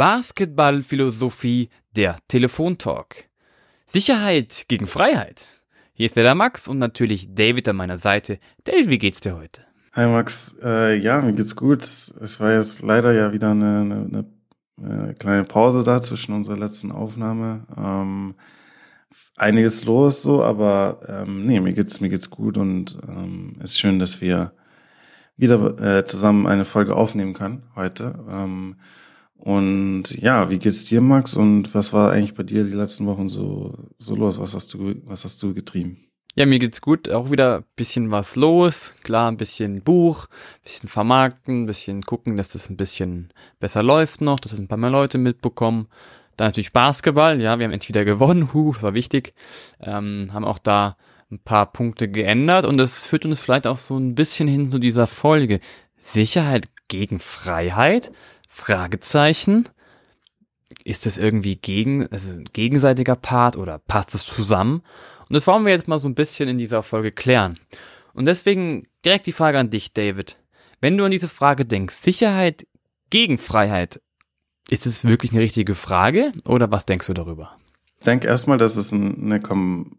Basketballphilosophie, der Telefontalk. Sicherheit gegen Freiheit. Hier ist wieder Max und natürlich David an meiner Seite. David, wie geht's dir heute? Hi Max, äh, ja, mir geht's gut. Es war jetzt leider ja wieder eine, eine, eine kleine Pause da zwischen unserer letzten Aufnahme. Ähm, einiges los so, aber ähm, nee, mir geht's mir geht's gut und ähm, ist schön, dass wir wieder äh, zusammen eine Folge aufnehmen können heute. Ähm, und ja, wie geht's dir, Max? Und was war eigentlich bei dir die letzten Wochen so, so los? Was hast du, was hast du getrieben? Ja, mir geht's gut. Auch wieder bisschen was los. Klar, ein bisschen Buch, bisschen vermarkten, bisschen gucken, dass das ein bisschen besser läuft noch, dass das ein paar mehr Leute mitbekommen. Dann natürlich Basketball. Ja, wir haben entweder gewonnen, huh, war wichtig. Ähm, haben auch da ein paar Punkte geändert und das führt uns vielleicht auch so ein bisschen hin zu dieser Folge. Sicherheit gegen Freiheit? Fragezeichen. Ist das irgendwie gegen, also gegenseitiger Part oder passt es zusammen? Und das wollen wir jetzt mal so ein bisschen in dieser Folge klären. Und deswegen direkt die Frage an dich, David. Wenn du an diese Frage denkst, Sicherheit gegen Freiheit, ist es wirklich eine richtige Frage oder was denkst du darüber? Ich denke erstmal, dass es eine, kom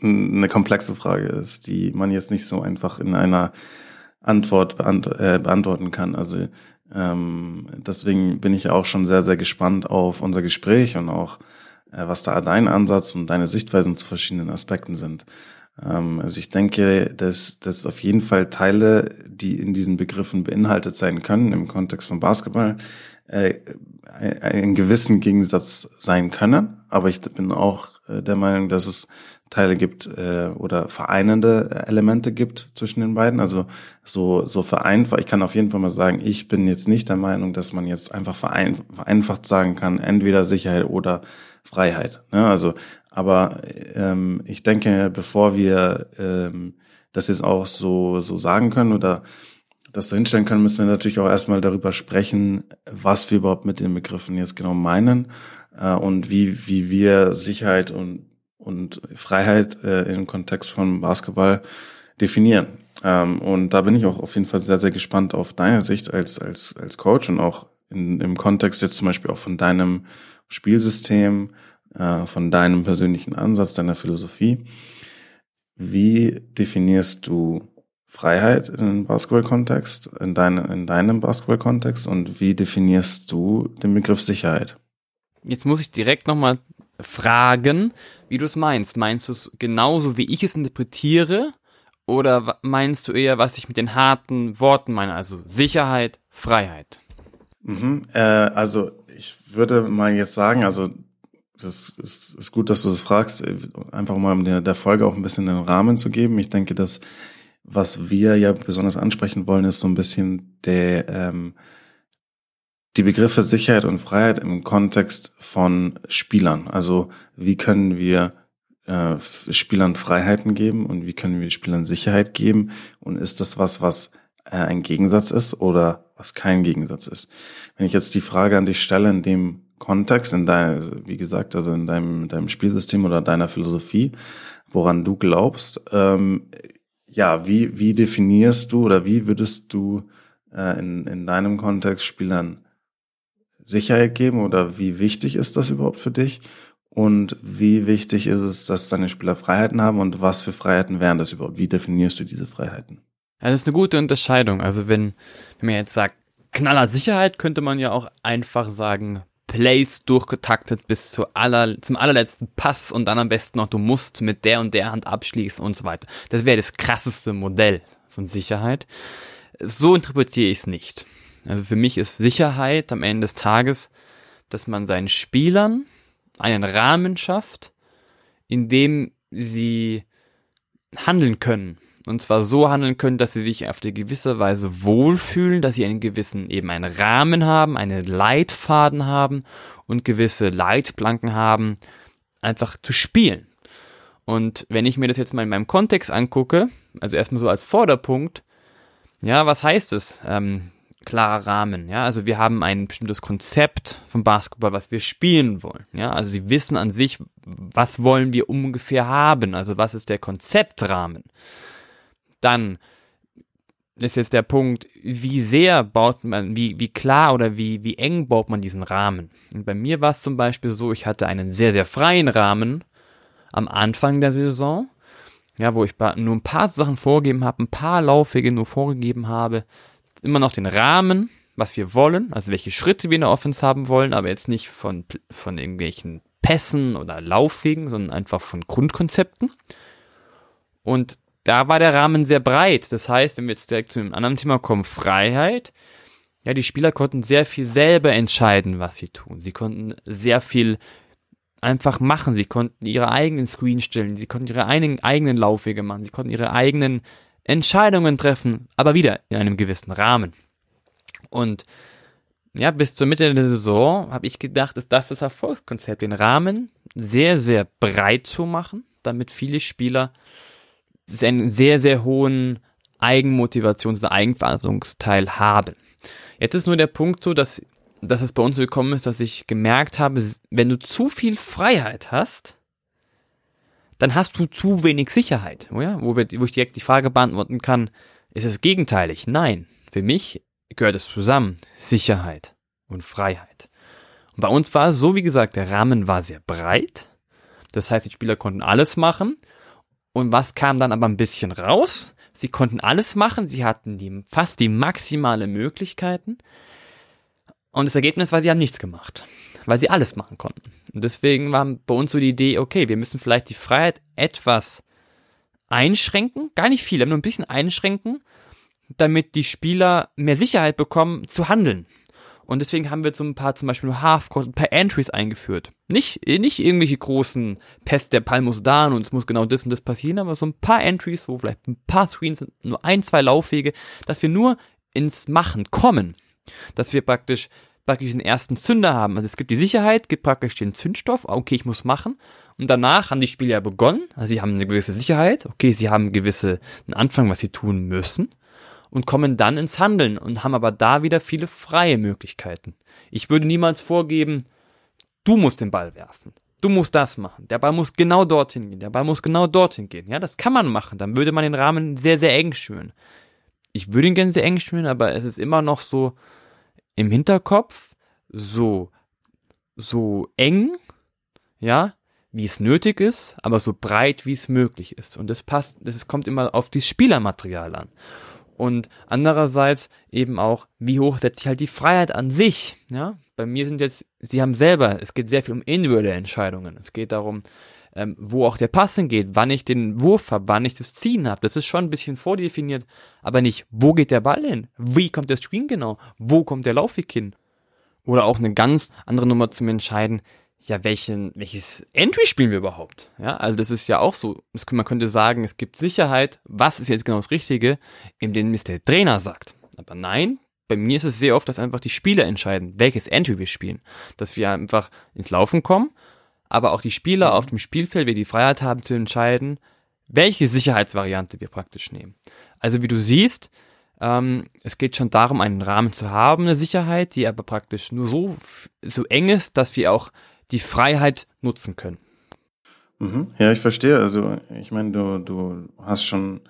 eine komplexe Frage ist, die man jetzt nicht so einfach in einer Antwort beant äh, beantworten kann. Also ähm, deswegen bin ich auch schon sehr, sehr gespannt auf unser Gespräch und auch, äh, was da dein Ansatz und deine Sichtweisen zu verschiedenen Aspekten sind. Ähm, also ich denke, dass, dass auf jeden Fall Teile, die in diesen Begriffen beinhaltet sein können, im Kontext von Basketball, äh, einen gewissen Gegensatz sein können. Aber ich bin auch äh, der Meinung, dass es Teile gibt äh, oder vereinende Elemente gibt zwischen den beiden. Also so so vereinfacht. Ich kann auf jeden Fall mal sagen, ich bin jetzt nicht der Meinung, dass man jetzt einfach verein, vereinfacht sagen kann, entweder Sicherheit oder Freiheit. Ne? Also, aber ähm, ich denke, bevor wir ähm, das jetzt auch so so sagen können oder das so hinstellen können, müssen wir natürlich auch erstmal darüber sprechen, was wir überhaupt mit den Begriffen jetzt genau meinen äh, und wie wie wir Sicherheit und und Freiheit äh, im Kontext von Basketball definieren. Ähm, und da bin ich auch auf jeden Fall sehr, sehr gespannt auf deine Sicht als, als, als Coach und auch in, im Kontext jetzt zum Beispiel auch von deinem Spielsystem, äh, von deinem persönlichen Ansatz, deiner Philosophie. Wie definierst du Freiheit im Basketball-Kontext, in, dein, in deinem Basketball-Kontext und wie definierst du den Begriff Sicherheit? Jetzt muss ich direkt nochmal fragen, wie du es meinst. Meinst du es genauso, wie ich es interpretiere? Oder meinst du eher, was ich mit den harten Worten meine, also Sicherheit, Freiheit? Mhm, äh, also ich würde mal jetzt sagen, also das ist, ist gut, dass du das fragst, einfach mal um der, der Folge auch ein bisschen den Rahmen zu geben. Ich denke, dass was wir ja besonders ansprechen wollen, ist so ein bisschen der ähm, die Begriffe Sicherheit und Freiheit im Kontext von Spielern. Also wie können wir äh, Spielern Freiheiten geben und wie können wir Spielern Sicherheit geben? Und ist das was, was äh, ein Gegensatz ist oder was kein Gegensatz ist? Wenn ich jetzt die Frage an dich stelle in dem Kontext, in deinem, wie gesagt, also in deinem, deinem Spielsystem oder deiner Philosophie, woran du glaubst, ähm, ja, wie, wie definierst du oder wie würdest du äh, in, in deinem Kontext Spielern Sicherheit geben oder wie wichtig ist das überhaupt für dich? Und wie wichtig ist es, dass deine Spieler Freiheiten haben und was für Freiheiten wären das überhaupt? Wie definierst du diese Freiheiten? Ja, das ist eine gute Unterscheidung. Also wenn, wenn man jetzt sagt, knaller Sicherheit, könnte man ja auch einfach sagen, Plays durchgetaktet bis zu aller, zum allerletzten Pass und dann am besten noch, du musst mit der und der Hand abschließen und so weiter. Das wäre das krasseste Modell von Sicherheit. So interpretiere ich es nicht. Also für mich ist Sicherheit am Ende des Tages, dass man seinen Spielern einen Rahmen schafft, in dem sie handeln können. Und zwar so handeln können, dass sie sich auf eine gewisse Weise wohlfühlen, dass sie einen gewissen eben einen Rahmen haben, einen Leitfaden haben und gewisse Leitplanken haben, einfach zu spielen. Und wenn ich mir das jetzt mal in meinem Kontext angucke, also erstmal so als Vorderpunkt, ja, was heißt es? Ähm, klarer Rahmen, ja. Also wir haben ein bestimmtes Konzept vom Basketball, was wir spielen wollen, ja. Also sie wissen an sich, was wollen wir ungefähr haben, also was ist der Konzeptrahmen. Dann ist jetzt der Punkt, wie sehr baut man, wie, wie klar oder wie, wie eng baut man diesen Rahmen. Und bei mir war es zum Beispiel so, ich hatte einen sehr, sehr freien Rahmen am Anfang der Saison, ja, wo ich nur ein paar Sachen vorgegeben habe, ein paar Laufwege nur vorgegeben habe, immer noch den Rahmen, was wir wollen, also welche Schritte wir in der Offense haben wollen, aber jetzt nicht von, von irgendwelchen Pässen oder Laufwegen, sondern einfach von Grundkonzepten. Und da war der Rahmen sehr breit. Das heißt, wenn wir jetzt direkt zu einem anderen Thema kommen, Freiheit, ja, die Spieler konnten sehr viel selber entscheiden, was sie tun. Sie konnten sehr viel einfach machen. Sie konnten ihre eigenen Screen stellen, sie konnten ihre eigenen, eigenen Laufwege machen, sie konnten ihre eigenen Entscheidungen treffen, aber wieder in einem gewissen Rahmen. Und ja, bis zur Mitte der Saison habe ich gedacht, ist das das Erfolgskonzept, den Rahmen sehr, sehr breit zu machen, damit viele Spieler einen sehr, sehr hohen Eigenmotivations- und Eigenverantwortungsteil haben. Jetzt ist nur der Punkt so, dass, dass es bei uns gekommen ist, dass ich gemerkt habe, wenn du zu viel Freiheit hast, dann hast du zu wenig Sicherheit, oder? Wo, wir, wo ich direkt die Frage beantworten kann, ist es gegenteilig? Nein. Für mich gehört es zusammen. Sicherheit und Freiheit. Und bei uns war es so, wie gesagt, der Rahmen war sehr breit. Das heißt, die Spieler konnten alles machen und was kam dann aber ein bisschen raus? Sie konnten alles machen, sie hatten die, fast die maximale Möglichkeiten. Und das Ergebnis war, sie haben nichts gemacht, weil sie alles machen konnten. Und deswegen war bei uns so die Idee, okay, wir müssen vielleicht die Freiheit etwas einschränken, gar nicht viel, aber nur ein bisschen einschränken, damit die Spieler mehr Sicherheit bekommen zu handeln. Und deswegen haben wir so ein paar zum Beispiel nur Halfcourt, ein paar Entries eingeführt. Nicht, nicht irgendwelche großen Pest der Pal muss da und es muss genau das und das passieren, aber so ein paar Entries, wo vielleicht ein paar Screens sind, nur ein, zwei Laufwege, dass wir nur ins Machen kommen. Dass wir praktisch praktisch den ersten Zünder haben. Also es gibt die Sicherheit, gibt praktisch den Zündstoff, okay, ich muss machen. Und danach haben die Spieler ja begonnen, also sie haben eine gewisse Sicherheit, okay, sie haben gewisse, einen Anfang, was sie tun müssen und kommen dann ins Handeln und haben aber da wieder viele freie Möglichkeiten. Ich würde niemals vorgeben, du musst den Ball werfen. Du musst das machen. Der Ball muss genau dorthin gehen. Der Ball muss genau dorthin gehen. Ja, das kann man machen. Dann würde man den Rahmen sehr, sehr eng schüren. Ich würde ihn gerne sehr eng schüren, aber es ist immer noch so im Hinterkopf, so, so eng, ja, wie es nötig ist, aber so breit, wie es möglich ist. Und das passt, das kommt immer auf das Spielermaterial an und andererseits eben auch, wie hoch setzt sich halt die Freiheit an sich, ja. Bei mir sind jetzt, sie haben selber, es geht sehr viel um individuelle Entscheidungen. Es geht darum, ähm, wo auch der Passen geht, wann ich den Wurf habe, wann ich das Ziehen habe. Das ist schon ein bisschen vordefiniert, aber nicht, wo geht der Ball hin? Wie kommt der Screen genau? Wo kommt der Laufweg hin? Oder auch eine ganz andere Nummer zum Entscheiden, ja, welchen, welches Entry spielen wir überhaupt? Ja, also das ist ja auch so. Man könnte sagen, es gibt Sicherheit, was ist jetzt genau das Richtige, indem es der Trainer sagt. Aber nein, bei mir ist es sehr oft, dass einfach die Spieler entscheiden, welches Entry wir spielen. Dass wir einfach ins Laufen kommen, aber auch die Spieler auf dem Spielfeld, wir die Freiheit haben zu entscheiden, welche Sicherheitsvariante wir praktisch nehmen. Also wie du siehst, ähm, es geht schon darum, einen Rahmen zu haben, eine Sicherheit, die aber praktisch nur so, so eng ist, dass wir auch die Freiheit nutzen können. Mhm. Ja, ich verstehe. Also ich meine, du, du hast schon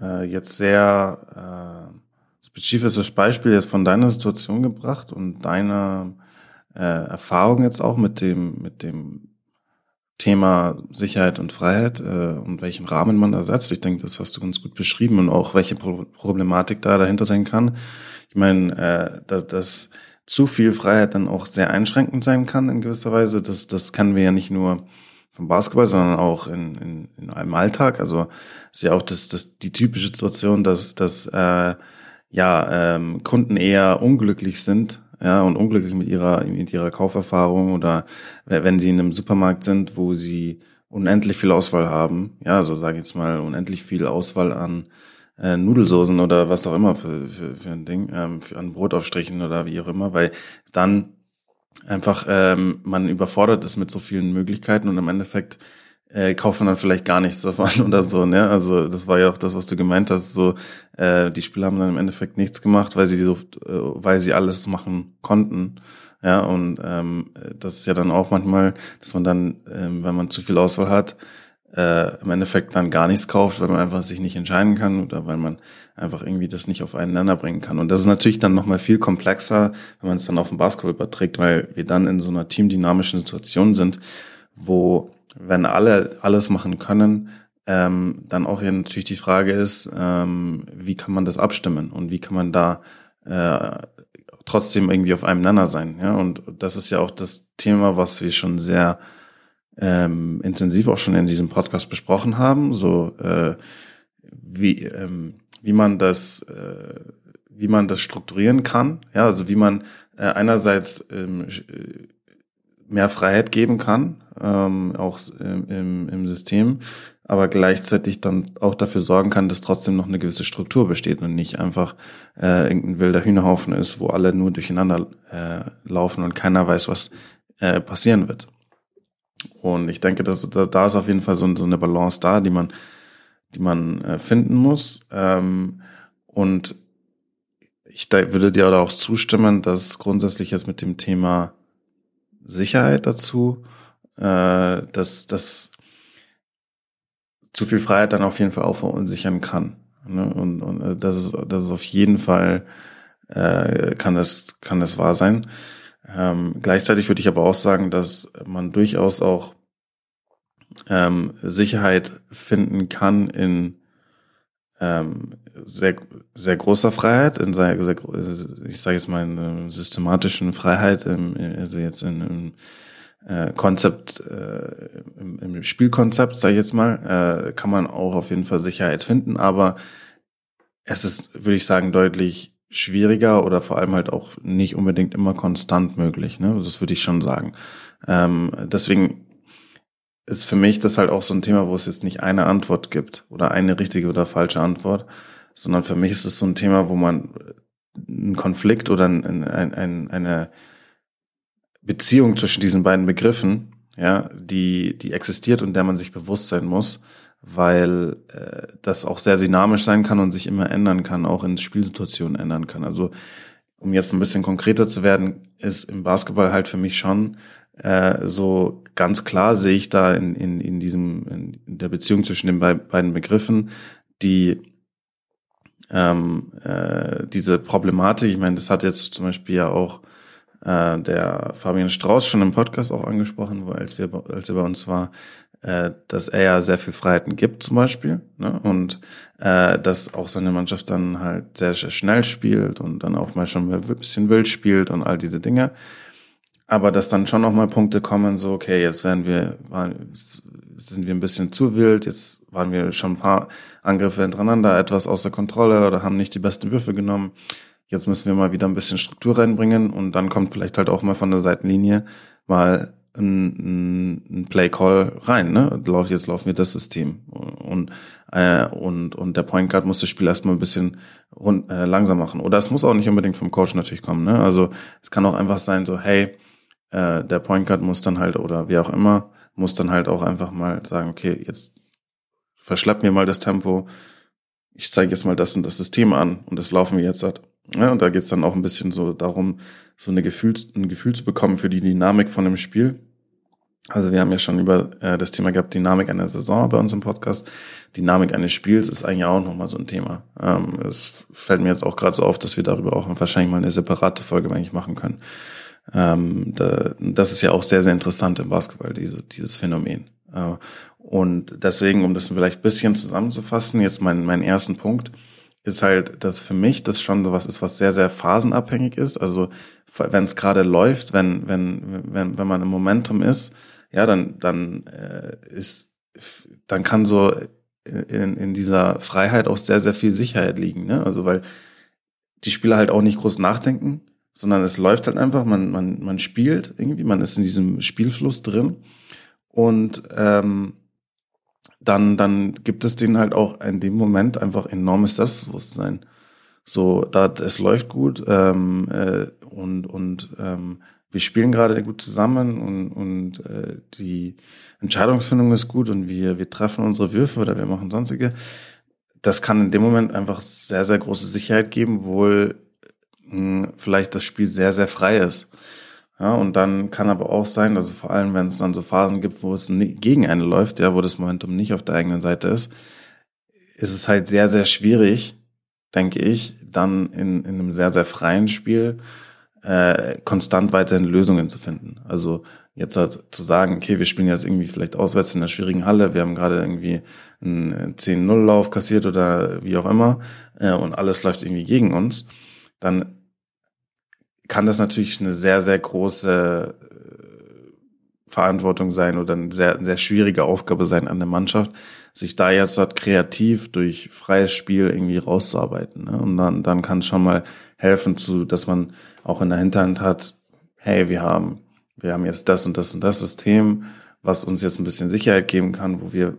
äh, jetzt sehr äh, spezifisches Beispiel jetzt von deiner Situation gebracht und deiner äh, Erfahrung jetzt auch mit dem, mit dem Thema Sicherheit und Freiheit äh, und welchen Rahmen man da setzt. Ich denke, das hast du ganz gut beschrieben und auch welche Pro Problematik da dahinter sein kann. Ich meine, äh, da, das zu viel Freiheit dann auch sehr einschränkend sein kann in gewisser Weise. Das, das kennen wir ja nicht nur vom Basketball, sondern auch in, in, in einem Alltag. Also ist ja auch das, das die typische Situation, dass, dass äh, ja ähm, Kunden eher unglücklich sind, ja, und unglücklich mit ihrer mit ihrer Kauferfahrung oder wenn sie in einem Supermarkt sind, wo sie unendlich viel Auswahl haben, ja, also sage ich jetzt mal unendlich viel Auswahl an äh, Nudelsoßen oder was auch immer für, für, für ein Ding, ähm, für ein Brotaufstrichen oder wie auch immer, weil dann einfach ähm, man überfordert ist mit so vielen Möglichkeiten und im Endeffekt äh, kauft man dann vielleicht gar nichts davon oder so, ne? Also das war ja auch das, was du gemeint hast. So, äh, die Spieler haben dann im Endeffekt nichts gemacht, weil sie so, äh, weil sie alles machen konnten. Ja, und ähm, das ist ja dann auch manchmal, dass man dann, ähm, wenn man zu viel Auswahl hat, äh, im Endeffekt dann gar nichts kauft, weil man einfach sich nicht entscheiden kann oder weil man einfach irgendwie das nicht auf einen Nenner bringen kann. Und das ist natürlich dann nochmal viel komplexer, wenn man es dann auf den Basketball überträgt, weil wir dann in so einer teamdynamischen Situation sind, wo wenn alle alles machen können, ähm, dann auch hier natürlich die Frage ist, ähm, wie kann man das abstimmen und wie kann man da äh, trotzdem irgendwie auf einem Nenner sein. Ja? Und das ist ja auch das Thema, was wir schon sehr ähm, intensiv auch schon in diesem Podcast besprochen haben, so äh, wie, ähm, wie man das äh, wie man das strukturieren kann, ja, also wie man äh, einerseits ähm, äh, mehr Freiheit geben kann, ähm, auch im, im System, aber gleichzeitig dann auch dafür sorgen kann, dass trotzdem noch eine gewisse Struktur besteht und nicht einfach äh, irgendein wilder Hühnerhaufen ist, wo alle nur durcheinander äh, laufen und keiner weiß, was äh, passieren wird. Und ich denke, dass da, ist auf jeden Fall so, eine Balance da, die man, die man äh, finden muss. Ähm, und ich würde dir auch zustimmen, dass grundsätzlich jetzt mit dem Thema Sicherheit dazu, äh, dass das zu viel Freiheit dann auf jeden Fall auch verunsichern kann. Ne? Und, und äh, das ist, das ist auf jeden Fall äh, kann das kann das wahr sein. Ähm, gleichzeitig würde ich aber auch sagen, dass man durchaus auch ähm, Sicherheit finden kann in ähm, sehr, sehr großer Freiheit, in sehr, sehr ich sage jetzt mal in systematischen Freiheit, im, also jetzt in, in äh, Konzept, äh, im, im Spielkonzept, sage ich jetzt mal, äh, kann man auch auf jeden Fall Sicherheit finden, aber es ist, würde ich sagen, deutlich schwieriger oder vor allem halt auch nicht unbedingt immer konstant möglich. Ne? Das würde ich schon sagen. Ähm, deswegen ist für mich das halt auch so ein Thema, wo es jetzt nicht eine Antwort gibt oder eine richtige oder falsche Antwort, sondern für mich ist es so ein Thema, wo man einen Konflikt oder ein, ein, ein, eine Beziehung zwischen diesen beiden Begriffen, ja, die, die existiert und der man sich bewusst sein muss, weil äh, das auch sehr dynamisch sein kann und sich immer ändern kann, auch in Spielsituationen ändern kann. Also um jetzt ein bisschen konkreter zu werden, ist im Basketball halt für mich schon äh, so ganz klar sehe ich da in, in, in diesem in der Beziehung zwischen den be beiden Begriffen die ähm, äh, diese Problematik. Ich meine, das hat jetzt zum Beispiel ja auch äh, der Fabian Strauß schon im Podcast auch angesprochen, wo als wir als er bei uns war, äh, dass er ja sehr viel Freiheiten gibt zum Beispiel ne? und äh, dass auch seine Mannschaft dann halt sehr, sehr schnell spielt und dann auch mal schon ein bisschen wild spielt und all diese Dinge. Aber dass dann schon noch mal Punkte kommen, so okay, jetzt werden wir, sind wir ein bisschen zu wild, jetzt waren wir schon ein paar Angriffe hintereinander etwas außer Kontrolle oder haben nicht die besten Würfe genommen. Jetzt müssen wir mal wieder ein bisschen Struktur reinbringen und dann kommt vielleicht halt auch mal von der Seitenlinie mal ein, ein Play Call rein, ne? Jetzt laufen wir das System und äh, und und der Point Guard muss das Spiel erstmal ein bisschen rund, äh, langsam machen. Oder es muss auch nicht unbedingt vom Coach natürlich kommen, ne? Also es kann auch einfach sein, so hey, äh, der Point Guard muss dann halt oder wie auch immer muss dann halt auch einfach mal sagen, okay, jetzt verschlepp mir mal das Tempo. Ich zeige jetzt mal das und das System an und das laufen wir jetzt halt. Ja, und da geht's dann auch ein bisschen so darum, so eine Gefühl, ein Gefühl zu bekommen für die Dynamik von dem Spiel. Also wir haben ja schon über äh, das Thema gehabt, Dynamik einer Saison bei uns im Podcast. Dynamik eines Spiels ist eigentlich auch nochmal so ein Thema. Ähm, es fällt mir jetzt auch gerade so auf, dass wir darüber auch wahrscheinlich mal eine separate Folge eigentlich machen können. Ähm, da, das ist ja auch sehr, sehr interessant im Basketball, diese, dieses Phänomen. Äh, und deswegen, um das vielleicht ein bisschen zusammenzufassen, jetzt mein, mein ersten Punkt ist halt, dass für mich das schon sowas ist, was sehr, sehr phasenabhängig ist. Also wenn es gerade läuft, wenn, wenn, wenn, wenn man im Momentum ist, ja, dann, dann äh, ist, dann kann so in, in dieser Freiheit auch sehr, sehr viel Sicherheit liegen. Ne? Also weil die Spieler halt auch nicht groß nachdenken, sondern es läuft halt einfach, man, man, man spielt irgendwie, man ist in diesem Spielfluss drin und ähm, dann, dann gibt es denen halt auch in dem Moment einfach enormes Selbstbewusstsein. So, da es läuft gut ähm, äh, und und ähm, wir spielen gerade gut zusammen und und äh, die Entscheidungsfindung ist gut und wir wir treffen unsere Würfe oder wir machen sonstige. Das kann in dem Moment einfach sehr sehr große Sicherheit geben, obwohl mh, vielleicht das Spiel sehr sehr frei ist. Ja, und dann kann aber auch sein, also vor allem, wenn es dann so Phasen gibt, wo es gegen eine läuft, ja, wo das Momentum nicht auf der eigenen Seite ist, ist es halt sehr, sehr schwierig, denke ich, dann in, in einem sehr, sehr freien Spiel äh, konstant weiterhin Lösungen zu finden. Also jetzt halt zu sagen, okay, wir spielen jetzt irgendwie vielleicht auswärts in einer schwierigen Halle, wir haben gerade irgendwie einen 10-0-Lauf kassiert oder wie auch immer äh, und alles läuft irgendwie gegen uns, dann kann das natürlich eine sehr, sehr große äh, Verantwortung sein oder eine sehr, sehr schwierige Aufgabe sein an der Mannschaft, sich da jetzt halt kreativ durch freies Spiel irgendwie rauszuarbeiten. Ne? Und dann, dann kann es schon mal helfen, zu, dass man auch in der Hinterhand hat, hey, wir haben, wir haben jetzt das und das und das System, was uns jetzt ein bisschen Sicherheit geben kann, wo wir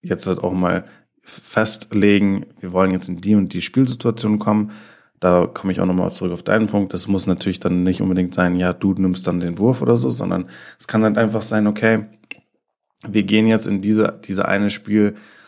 jetzt halt auch mal festlegen, wir wollen jetzt in die und die Spielsituation kommen. Da komme ich auch nochmal zurück auf deinen Punkt. Das muss natürlich dann nicht unbedingt sein, ja, du nimmst dann den Wurf oder so, sondern es kann halt einfach sein, okay, wir gehen jetzt in diese, diese eine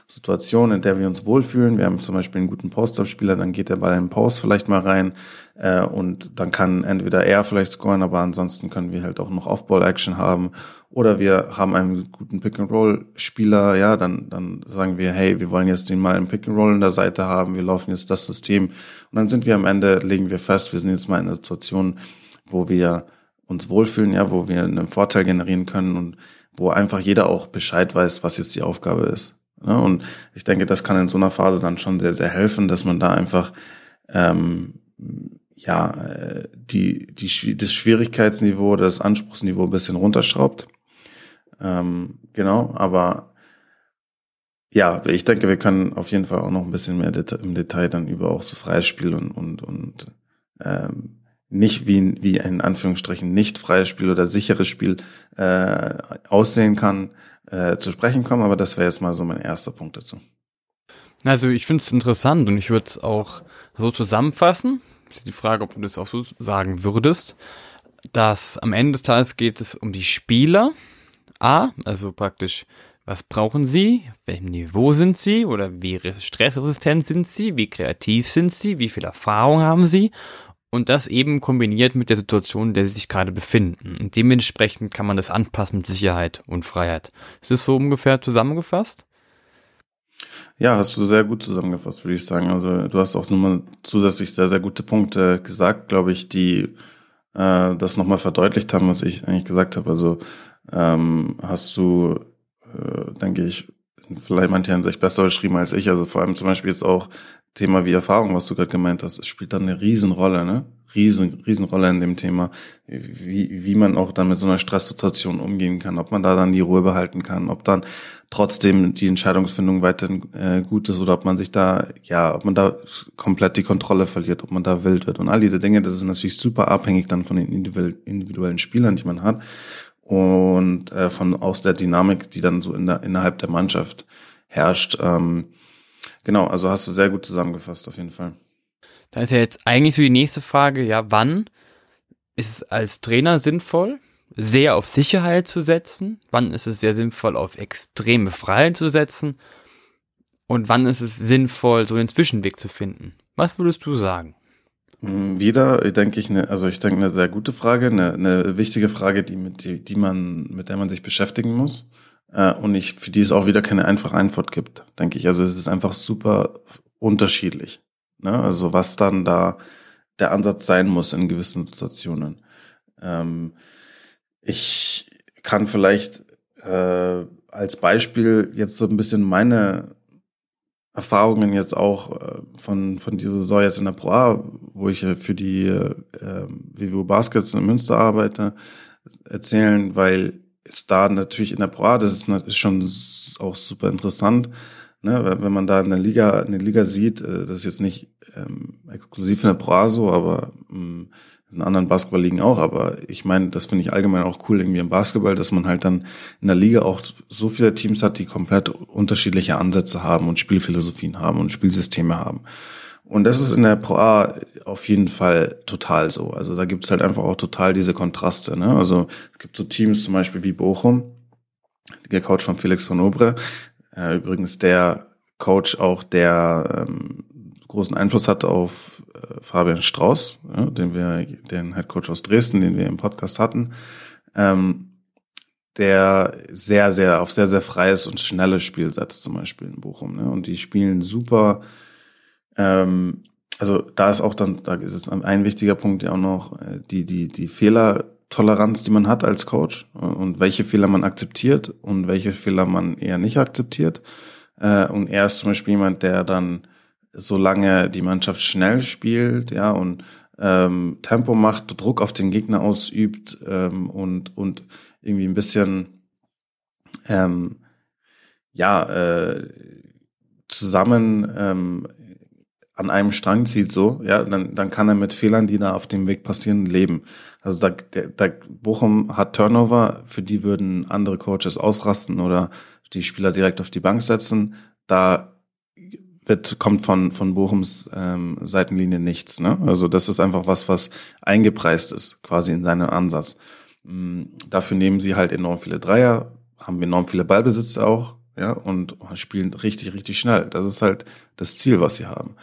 Spielsituation, in der wir uns wohlfühlen. Wir haben zum Beispiel einen guten Post-Up-Spieler, dann geht der Ball den Post vielleicht mal rein äh, und dann kann entweder er vielleicht scoren, aber ansonsten können wir halt auch noch Off-Ball-Action haben oder wir haben einen guten Pick-and-Roll-Spieler, ja, dann, dann sagen wir, hey, wir wollen jetzt den mal im Pick-and-Roll in der Seite haben, wir laufen jetzt das System und dann sind wir am Ende, legen wir fest, wir sind jetzt mal in einer Situation, wo wir uns wohlfühlen, ja, wo wir einen Vorteil generieren können und wo einfach jeder auch Bescheid weiß, was jetzt die Aufgabe ist. Ja, und ich denke, das kann in so einer Phase dann schon sehr, sehr helfen, dass man da einfach ähm, ja äh, die, die das Schwierigkeitsniveau, das Anspruchsniveau ein bisschen runterschraubt. Ähm, genau, aber ja, ich denke, wir können auf jeden Fall auch noch ein bisschen mehr im Detail dann über auch so freies Spiel und, und, und ähm, nicht wie, wie in Anführungsstrichen nicht freies Spiel oder sicheres Spiel äh, aussehen kann, äh, zu sprechen kommen. Aber das wäre jetzt mal so mein erster Punkt dazu. Also ich finde es interessant und ich würde es auch so zusammenfassen. Die Frage, ob du das auch so sagen würdest, dass am Ende des Tages geht es um die Spieler. A, also praktisch, was brauchen sie? Auf welchem Niveau sind sie? Oder wie stressresistent sind sie? Wie kreativ sind sie? Wie viel Erfahrung haben sie? Und das eben kombiniert mit der Situation, in der sie sich gerade befinden. Und dementsprechend kann man das anpassen mit Sicherheit und Freiheit. Ist das so ungefähr zusammengefasst? Ja, hast du sehr gut zusammengefasst, würde ich sagen. Also du hast auch nochmal zusätzlich sehr, sehr gute Punkte gesagt, glaube ich, die äh, das nochmal verdeutlicht haben, was ich eigentlich gesagt habe. Also ähm, hast du, äh, denke ich, vielleicht manche haben sich besser geschrieben als ich. Also vor allem zum Beispiel jetzt auch Thema wie Erfahrung, was du gerade gemeint hast, spielt dann eine Riesenrolle, ne? Riesen, Riesenrolle in dem Thema, wie, wie man auch dann mit so einer Stresssituation umgehen kann, ob man da dann die Ruhe behalten kann, ob dann trotzdem die Entscheidungsfindung weiterhin äh, gut ist oder ob man sich da, ja, ob man da komplett die Kontrolle verliert, ob man da wild wird. Und all diese Dinge, das ist natürlich super abhängig dann von den individuellen Spielern, die man hat und äh, von aus der Dynamik, die dann so in der, innerhalb der Mannschaft herrscht. Ähm, Genau, also hast du sehr gut zusammengefasst, auf jeden Fall. Da ist ja jetzt eigentlich so die nächste Frage, ja, wann ist es als Trainer sinnvoll, sehr auf Sicherheit zu setzen? Wann ist es sehr sinnvoll, auf extreme Freiheit zu setzen? Und wann ist es sinnvoll, so einen Zwischenweg zu finden? Was würdest du sagen? Hm, wieder, denke ich, eine, also ich denke, eine sehr gute Frage, eine, eine wichtige Frage, die, mit, die, die man, mit der man sich beschäftigen muss äh, und ich, für die es auch wieder keine einfache Antwort gibt, denke ich. Also es ist einfach super unterschiedlich. Ne? Also was dann da der Ansatz sein muss in gewissen Situationen. Ähm, ich kann vielleicht äh, als Beispiel jetzt so ein bisschen meine Erfahrungen jetzt auch äh, von, von dieser Saison jetzt in der Pro A, wo ich für die äh, Vivo Baskets in Münster arbeite, erzählen, weil ist da natürlich in der Pro das ist schon auch super interessant, ne, wenn man da in der Liga, in der Liga sieht, äh, das ist jetzt nicht ähm, exklusiv in der Pro so, aber ähm, in anderen Basketballligen auch, aber ich meine, das finde ich allgemein auch cool irgendwie im Basketball, dass man halt dann in der Liga auch so viele Teams hat, die komplett unterschiedliche Ansätze haben und Spielphilosophien haben und Spielsysteme haben. Und das ist in der Pro A auf jeden Fall total so. Also da gibt's halt einfach auch total diese Kontraste. Ne? Also es gibt so Teams zum Beispiel wie Bochum, der Coach von Felix von Obre, äh, übrigens der Coach auch, der ähm, großen Einfluss hat auf äh, Fabian Strauß, ja, den wir, den Head Coach aus Dresden, den wir im Podcast hatten, ähm, der sehr, sehr auf sehr, sehr freies und schnelles Spiel setzt, zum Beispiel in Bochum. Ne? Und die spielen super. Ähm, also da ist auch dann, da ist es ein wichtiger Punkt ja auch noch äh, die die die Fehlertoleranz, die man hat als Coach und welche Fehler man akzeptiert und welche Fehler man eher nicht akzeptiert. Äh, und er ist zum Beispiel jemand, der dann solange die Mannschaft schnell spielt, ja und ähm, Tempo macht, Druck auf den Gegner ausübt ähm, und und irgendwie ein bisschen ähm, ja äh, zusammen ähm, an einem Strang zieht, so, ja, dann, dann kann er mit Fehlern, die da auf dem Weg passieren, leben. Also da, der, der Bochum hat Turnover, für die würden andere Coaches ausrasten oder die Spieler direkt auf die Bank setzen. Da wird, kommt von, von Bochums ähm, Seitenlinie nichts. Ne? Also das ist einfach was, was eingepreist ist, quasi in seinem Ansatz. Mhm. Dafür nehmen sie halt enorm viele Dreier, haben enorm viele Ballbesitze auch, ja, und spielen richtig, richtig schnell. Das ist halt das Ziel, was sie haben.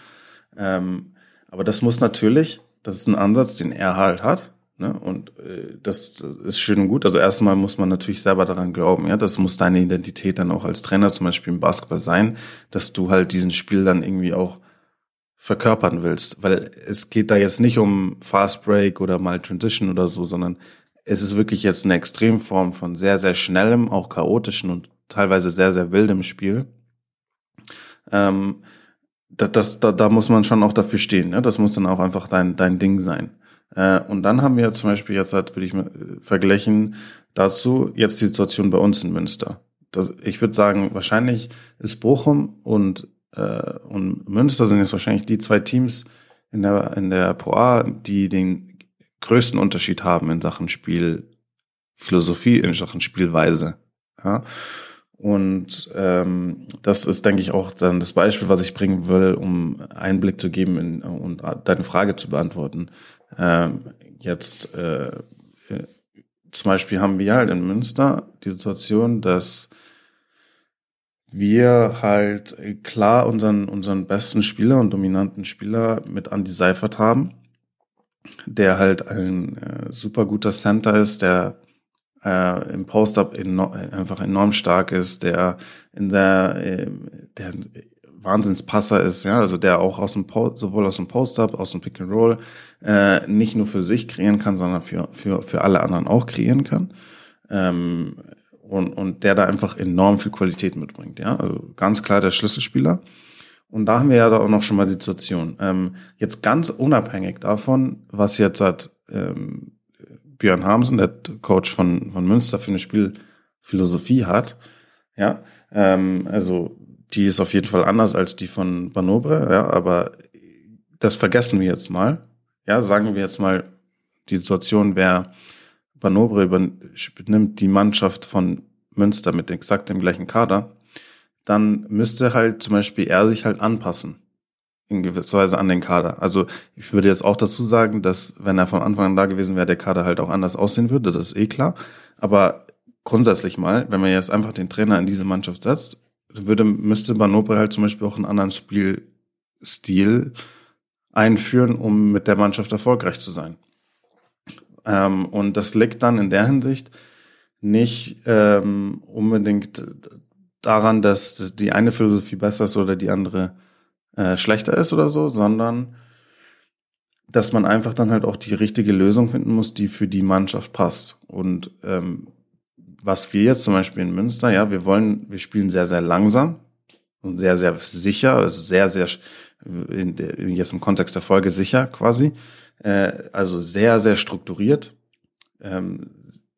Ähm, aber das muss natürlich, das ist ein Ansatz, den er halt hat. Ne? Und äh, das, das ist schön und gut. Also erstmal muss man natürlich selber daran glauben. Ja, das muss deine Identität dann auch als Trainer zum Beispiel im Basketball sein, dass du halt diesen Spiel dann irgendwie auch verkörpern willst. Weil es geht da jetzt nicht um Fast Break oder mal Transition oder so, sondern es ist wirklich jetzt eine Extremform von sehr, sehr schnellem, auch chaotischen und teilweise sehr, sehr wildem Spiel. Ähm, das, das, da, da muss man schon auch dafür stehen. Ne? Das muss dann auch einfach dein, dein Ding sein. Äh, und dann haben wir zum Beispiel jetzt halt, würde ich mal äh, vergleichen, dazu jetzt die Situation bei uns in Münster. Das, ich würde sagen, wahrscheinlich ist Bochum und, äh, und Münster sind jetzt wahrscheinlich die zwei Teams in der, in der Pro A, die den größten Unterschied haben in Sachen Spielphilosophie, in Sachen Spielweise. Ja? Und ähm, das ist, denke ich, auch dann das Beispiel, was ich bringen will, um Einblick zu geben in, und deine Frage zu beantworten. Ähm, jetzt äh, äh, zum Beispiel haben wir halt in Münster die Situation, dass wir halt klar unseren, unseren besten Spieler und dominanten Spieler mit Andy Seifert haben, der halt ein äh, super guter Center ist, der äh, im Post-up einfach enorm stark ist, der in der, äh, der Wahnsinnspasser ist, ja, also der auch aus dem po sowohl aus dem Post-up, aus dem Pick and Roll äh, nicht nur für sich kreieren kann, sondern für für für alle anderen auch kreieren kann. Ähm, und, und der da einfach enorm viel Qualität mitbringt, ja, also ganz klar der Schlüsselspieler. Und da haben wir ja da auch noch schon mal die Situation. Ähm, jetzt ganz unabhängig davon, was jetzt hat, ähm, Björn Hamsen, der Coach von, von Münster für eine Spielphilosophie hat. Ja, ähm, also die ist auf jeden Fall anders als die von Banobre, ja, aber das vergessen wir jetzt mal. Ja, sagen wir jetzt mal, die Situation wäre, Banobre übernimmt die Mannschaft von Münster mit exakt dem gleichen Kader, dann müsste halt zum Beispiel er sich halt anpassen in gewisser Weise an den Kader. Also ich würde jetzt auch dazu sagen, dass wenn er von Anfang an da gewesen wäre, der Kader halt auch anders aussehen würde, das ist eh klar. Aber grundsätzlich mal, wenn man jetzt einfach den Trainer in diese Mannschaft setzt, würde, müsste Banopre halt zum Beispiel auch einen anderen Spielstil einführen, um mit der Mannschaft erfolgreich zu sein. Ähm, und das liegt dann in der Hinsicht nicht ähm, unbedingt daran, dass die eine Philosophie besser ist oder die andere äh, schlechter ist oder so, sondern dass man einfach dann halt auch die richtige Lösung finden muss, die für die Mannschaft passt. Und ähm, was wir jetzt zum Beispiel in Münster, ja, wir wollen, wir spielen sehr, sehr langsam und sehr, sehr sicher, also sehr, sehr, in, in jetzt im Kontext der Folge sicher quasi, äh, also sehr, sehr strukturiert, ähm,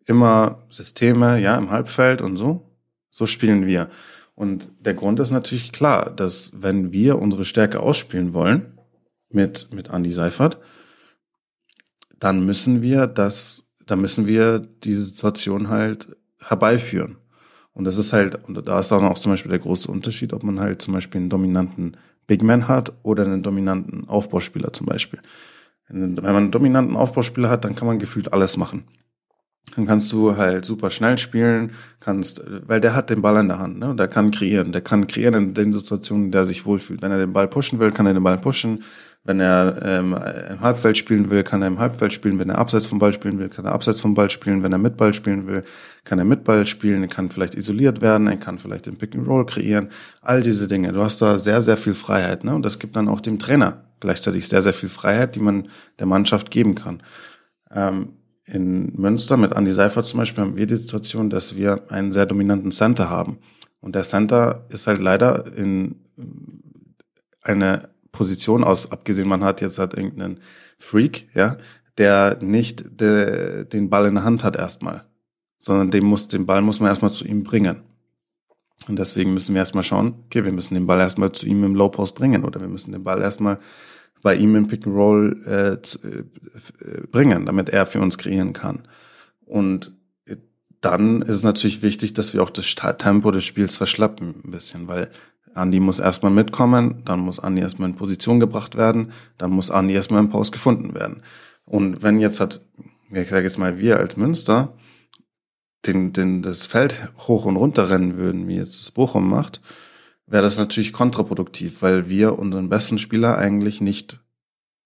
immer Systeme, ja, im Halbfeld und so. So spielen wir. Und der Grund ist natürlich klar, dass wenn wir unsere Stärke ausspielen wollen mit, mit Andy Seifert, dann müssen wir das, dann müssen wir diese Situation halt herbeiführen. Und das ist halt, und da ist dann auch zum Beispiel der große Unterschied, ob man halt zum Beispiel einen dominanten Big Man hat oder einen dominanten Aufbauspieler zum Beispiel. Wenn man einen dominanten Aufbauspieler hat, dann kann man gefühlt alles machen. Dann kannst du halt super schnell spielen, kannst, weil der hat den Ball in der Hand, ne? Der kann kreieren, der kann kreieren in den Situationen, in der er sich wohlfühlt. Wenn er den Ball pushen will, kann er den Ball pushen. Wenn er ähm, im Halbfeld spielen will, kann er im Halbfeld spielen. Wenn er abseits vom Ball spielen will, kann er abseits vom Ball spielen. Wenn er mit Ball spielen will, kann er mit Ball spielen. Er kann vielleicht isoliert werden. Er kann vielleicht den Pick and Roll kreieren. All diese Dinge. Du hast da sehr, sehr viel Freiheit. Ne? Und das gibt dann auch dem Trainer gleichzeitig sehr, sehr viel Freiheit, die man der Mannschaft geben kann. Ähm, in Münster mit Andy Seifert zum Beispiel haben wir die Situation, dass wir einen sehr dominanten Center haben. Und der Center ist halt leider in eine Position aus, abgesehen man hat jetzt halt irgendeinen Freak, ja, der nicht de, den Ball in der Hand hat erstmal, sondern dem muss, den Ball muss man erstmal zu ihm bringen. Und deswegen müssen wir erstmal schauen, okay, wir müssen den Ball erstmal zu ihm im Low Post bringen oder wir müssen den Ball erstmal bei ihm im Pick and Roll äh, zu, äh, bringen, damit er für uns kreieren kann. Und dann ist es natürlich wichtig, dass wir auch das Tempo des Spiels verschlappen ein bisschen, weil Andi muss erstmal mitkommen, dann muss Andi erstmal in Position gebracht werden, dann muss Andi erstmal im Post gefunden werden. Und wenn jetzt hat, ich sage jetzt mal, wir als Münster den, den, das Feld hoch und runter rennen würden, wie jetzt das Bochum macht, wäre das natürlich kontraproduktiv, weil wir unseren besten Spieler eigentlich nicht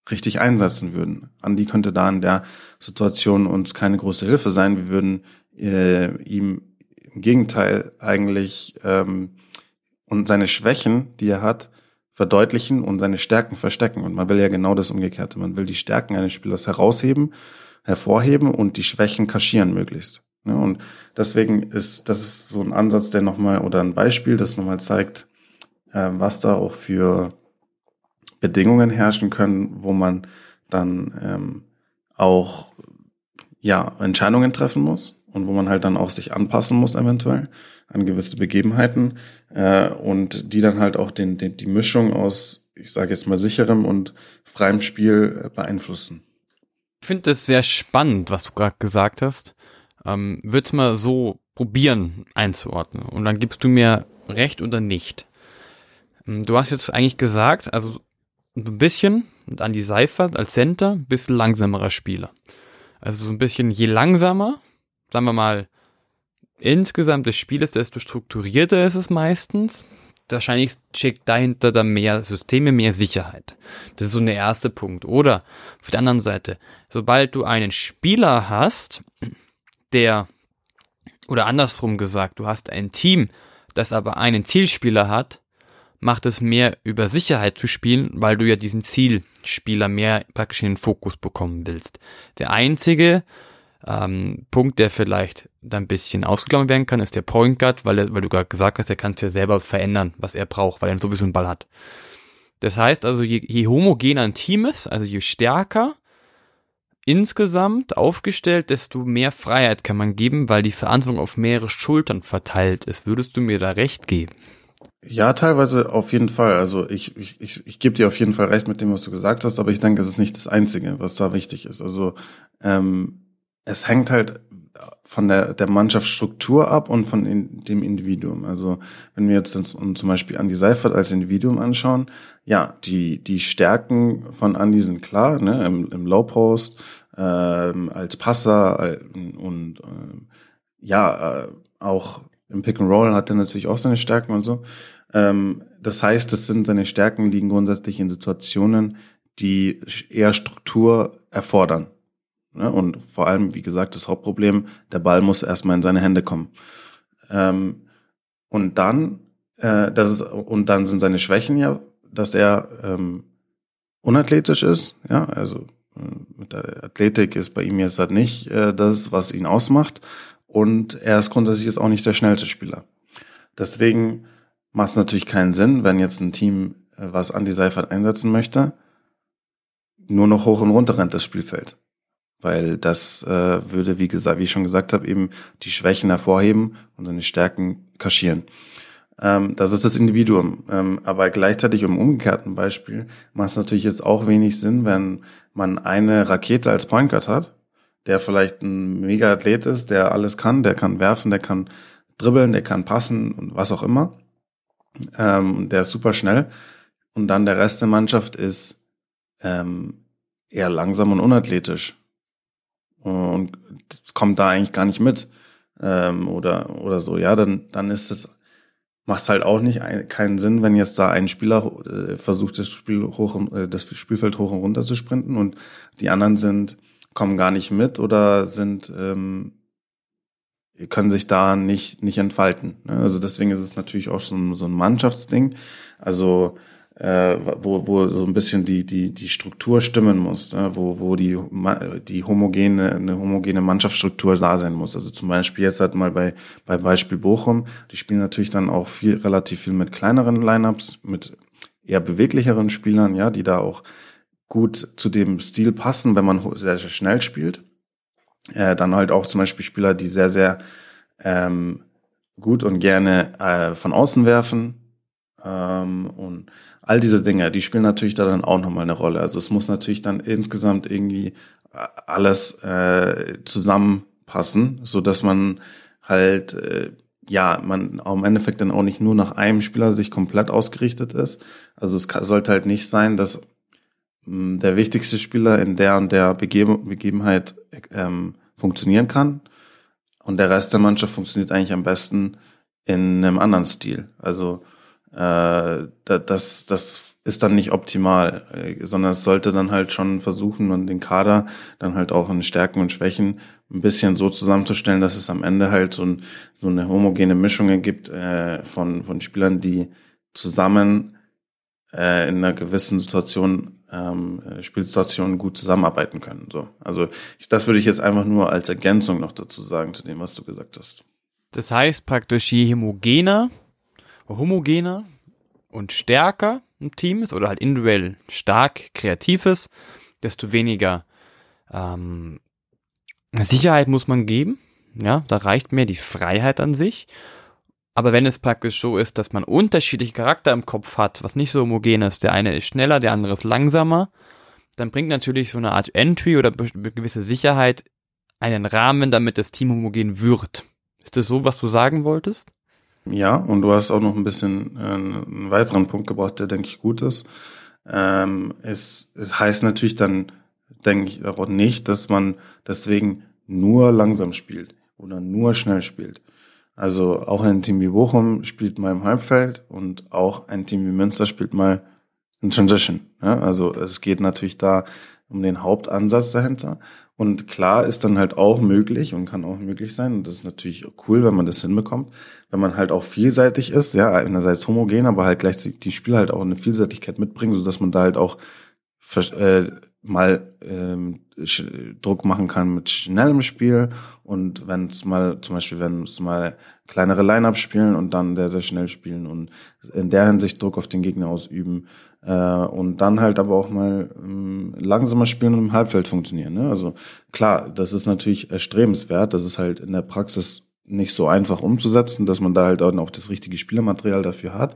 richtig einsetzen würden. Andi könnte da in der Situation uns keine große Hilfe sein. Wir würden äh, ihm im Gegenteil eigentlich ähm, und seine Schwächen, die er hat, verdeutlichen und seine Stärken verstecken. Und man will ja genau das Umgekehrte. Man will die Stärken eines Spielers herausheben, hervorheben und die Schwächen kaschieren möglichst. Ja, und deswegen ist das ist so ein Ansatz, der nochmal oder ein Beispiel, das nochmal zeigt, was da auch für Bedingungen herrschen können, wo man dann ähm, auch ja Entscheidungen treffen muss und wo man halt dann auch sich anpassen muss eventuell an gewisse Begebenheiten äh, und die dann halt auch den, den, die Mischung aus, ich sage jetzt mal, sicherem und freiem Spiel äh, beeinflussen. Ich finde es sehr spannend, was du gerade gesagt hast. Ähm, Würd's mal so probieren einzuordnen und dann gibst du mir recht oder nicht. Ähm, du hast jetzt eigentlich gesagt, also ein bisschen an die Seifert als Center, bisschen langsamerer Spieler. Also so ein bisschen je langsamer, sagen wir mal, insgesamt des Spieles, desto strukturierter ist es meistens. Wahrscheinlich steckt dahinter dann mehr Systeme, mehr Sicherheit. Das ist so der erste Punkt. Oder auf der anderen Seite, sobald du einen Spieler hast, der, oder andersrum gesagt, du hast ein Team, das aber einen Zielspieler hat, macht es mehr über Sicherheit zu spielen, weil du ja diesen Zielspieler mehr praktisch in den Fokus bekommen willst. Der einzige ähm, Punkt, der vielleicht da ein bisschen ausgeklammert werden kann, ist der Point Guard, weil, er, weil du gerade gesagt hast, er kann es ja selber verändern, was er braucht, weil er sowieso einen Ball hat. Das heißt also, je, je homogener ein Team ist, also je stärker insgesamt aufgestellt, desto mehr Freiheit kann man geben, weil die Verantwortung auf mehrere Schultern verteilt ist. Würdest du mir da recht geben? Ja, teilweise auf jeden Fall. Also ich, ich, ich, ich gebe dir auf jeden Fall recht mit dem, was du gesagt hast, aber ich denke, es ist nicht das Einzige, was da wichtig ist. Also ähm, es hängt halt von der, der Mannschaftsstruktur ab und von in, dem Individuum. Also wenn wir jetzt uns, zum Beispiel Andy Seifert als Individuum anschauen, ja, die, die Stärken von Andy sind klar, ne, im, im Low Post, ähm, als Passer äh, und äh, ja, äh, auch im Pick and Roll hat er natürlich auch seine Stärken und so. Ähm, das heißt, das sind seine Stärken liegen grundsätzlich in Situationen, die eher Struktur erfordern. Ne? Und vor allem, wie gesagt, das Hauptproblem, der Ball muss erstmal in seine Hände kommen. Ähm, und dann, äh, das ist, und dann sind seine Schwächen ja, dass er ähm, unathletisch ist, ja, also äh, mit der Athletik ist bei ihm jetzt halt nicht äh, das, was ihn ausmacht. Und er ist grundsätzlich jetzt auch nicht der schnellste Spieler. Deswegen macht es natürlich keinen Sinn, wenn jetzt ein Team, äh, was Andy Seifert einsetzen möchte, nur noch hoch und runter rennt das Spielfeld weil das äh, würde, wie gesagt, wie ich schon gesagt habe, eben die Schwächen hervorheben und seine Stärken kaschieren. Ähm, das ist das Individuum. Ähm, aber gleichzeitig im umgekehrten Beispiel macht es natürlich jetzt auch wenig Sinn, wenn man eine Rakete als Point Guard hat, der vielleicht ein Mega-Athlet ist, der alles kann, der kann werfen, der kann dribbeln, der kann passen und was auch immer. Ähm, der ist super schnell. Und dann der Rest der Mannschaft ist ähm, eher langsam und unathletisch und kommt da eigentlich gar nicht mit ähm, oder oder so, ja, dann dann ist es macht es halt auch nicht ein, keinen Sinn, wenn jetzt da ein Spieler äh, versucht, das Spiel hoch äh, das Spielfeld hoch und runter zu sprinten und die anderen sind kommen gar nicht mit oder sind ähm, können sich da nicht nicht entfalten. Ne? Also deswegen ist es natürlich auch so ein, so ein Mannschaftsding. Also äh, wo, wo so ein bisschen die, die, die Struktur stimmen muss, ne? wo, wo die, die homogene, eine homogene Mannschaftsstruktur da sein muss. Also zum Beispiel jetzt halt mal bei, bei Beispiel Bochum, die spielen natürlich dann auch viel, relativ viel mit kleineren Lineups, mit eher beweglicheren Spielern, ja, die da auch gut zu dem Stil passen, wenn man sehr, sehr schnell spielt. Äh, dann halt auch zum Beispiel Spieler, die sehr, sehr ähm, gut und gerne äh, von außen werfen. Ähm, und all diese Dinge, die spielen natürlich da dann auch nochmal eine Rolle. Also es muss natürlich dann insgesamt irgendwie äh, alles äh, zusammenpassen, so dass man halt äh, ja, man im Endeffekt dann auch nicht nur nach einem Spieler sich komplett ausgerichtet ist. Also es sollte halt nicht sein, dass der wichtigste Spieler in der und der Begeben, Begebenheit ähm, funktionieren kann und der Rest der Mannschaft funktioniert eigentlich am besten in einem anderen Stil. Also äh, das, das ist dann nicht optimal, äh, sondern es sollte dann halt schon versuchen und den Kader dann halt auch in Stärken und Schwächen ein bisschen so zusammenzustellen, dass es am Ende halt so, ein, so eine homogene Mischung ergibt äh, von, von Spielern, die zusammen äh, in einer gewissen Situation ähm, Spielsituation gut zusammenarbeiten können. So, also ich, das würde ich jetzt einfach nur als Ergänzung noch dazu sagen zu dem, was du gesagt hast. Das heißt praktisch je homogener homogener und stärker ein Team ist oder halt individuell stark, kreativ ist, desto weniger ähm, Sicherheit muss man geben. Ja, da reicht mehr die Freiheit an sich. Aber wenn es praktisch so ist, dass man unterschiedliche Charakter im Kopf hat, was nicht so homogen ist, der eine ist schneller, der andere ist langsamer, dann bringt natürlich so eine Art Entry oder gewisse Sicherheit einen Rahmen, damit das Team homogen wird. Ist das so, was du sagen wolltest? Ja, und du hast auch noch ein bisschen äh, einen weiteren Punkt gebracht, der, denke ich, gut ist. Ähm, es, es heißt natürlich dann, denke ich, auch nicht, dass man deswegen nur langsam spielt oder nur schnell spielt. Also auch ein Team wie Bochum spielt mal im Halbfeld und auch ein Team wie Münster spielt mal in Transition. Ja? Also es geht natürlich da um den Hauptansatz dahinter. Und klar ist dann halt auch möglich und kann auch möglich sein, und das ist natürlich cool, wenn man das hinbekommt, wenn man halt auch vielseitig ist, ja, einerseits homogen, aber halt gleichzeitig die Spieler halt auch eine Vielseitigkeit mitbringen, so dass man da halt auch äh, mal ähm, Druck machen kann mit schnellem Spiel und wenn es mal zum Beispiel wenn es mal kleinere Line-Ups spielen und dann sehr sehr schnell spielen und in der Hinsicht Druck auf den Gegner ausüben äh, und dann halt aber auch mal ähm, langsamer spielen und im Halbfeld funktionieren. Ne? Also klar, das ist natürlich erstrebenswert. Das ist halt in der Praxis nicht so einfach umzusetzen, dass man da halt auch das richtige Spielermaterial dafür hat.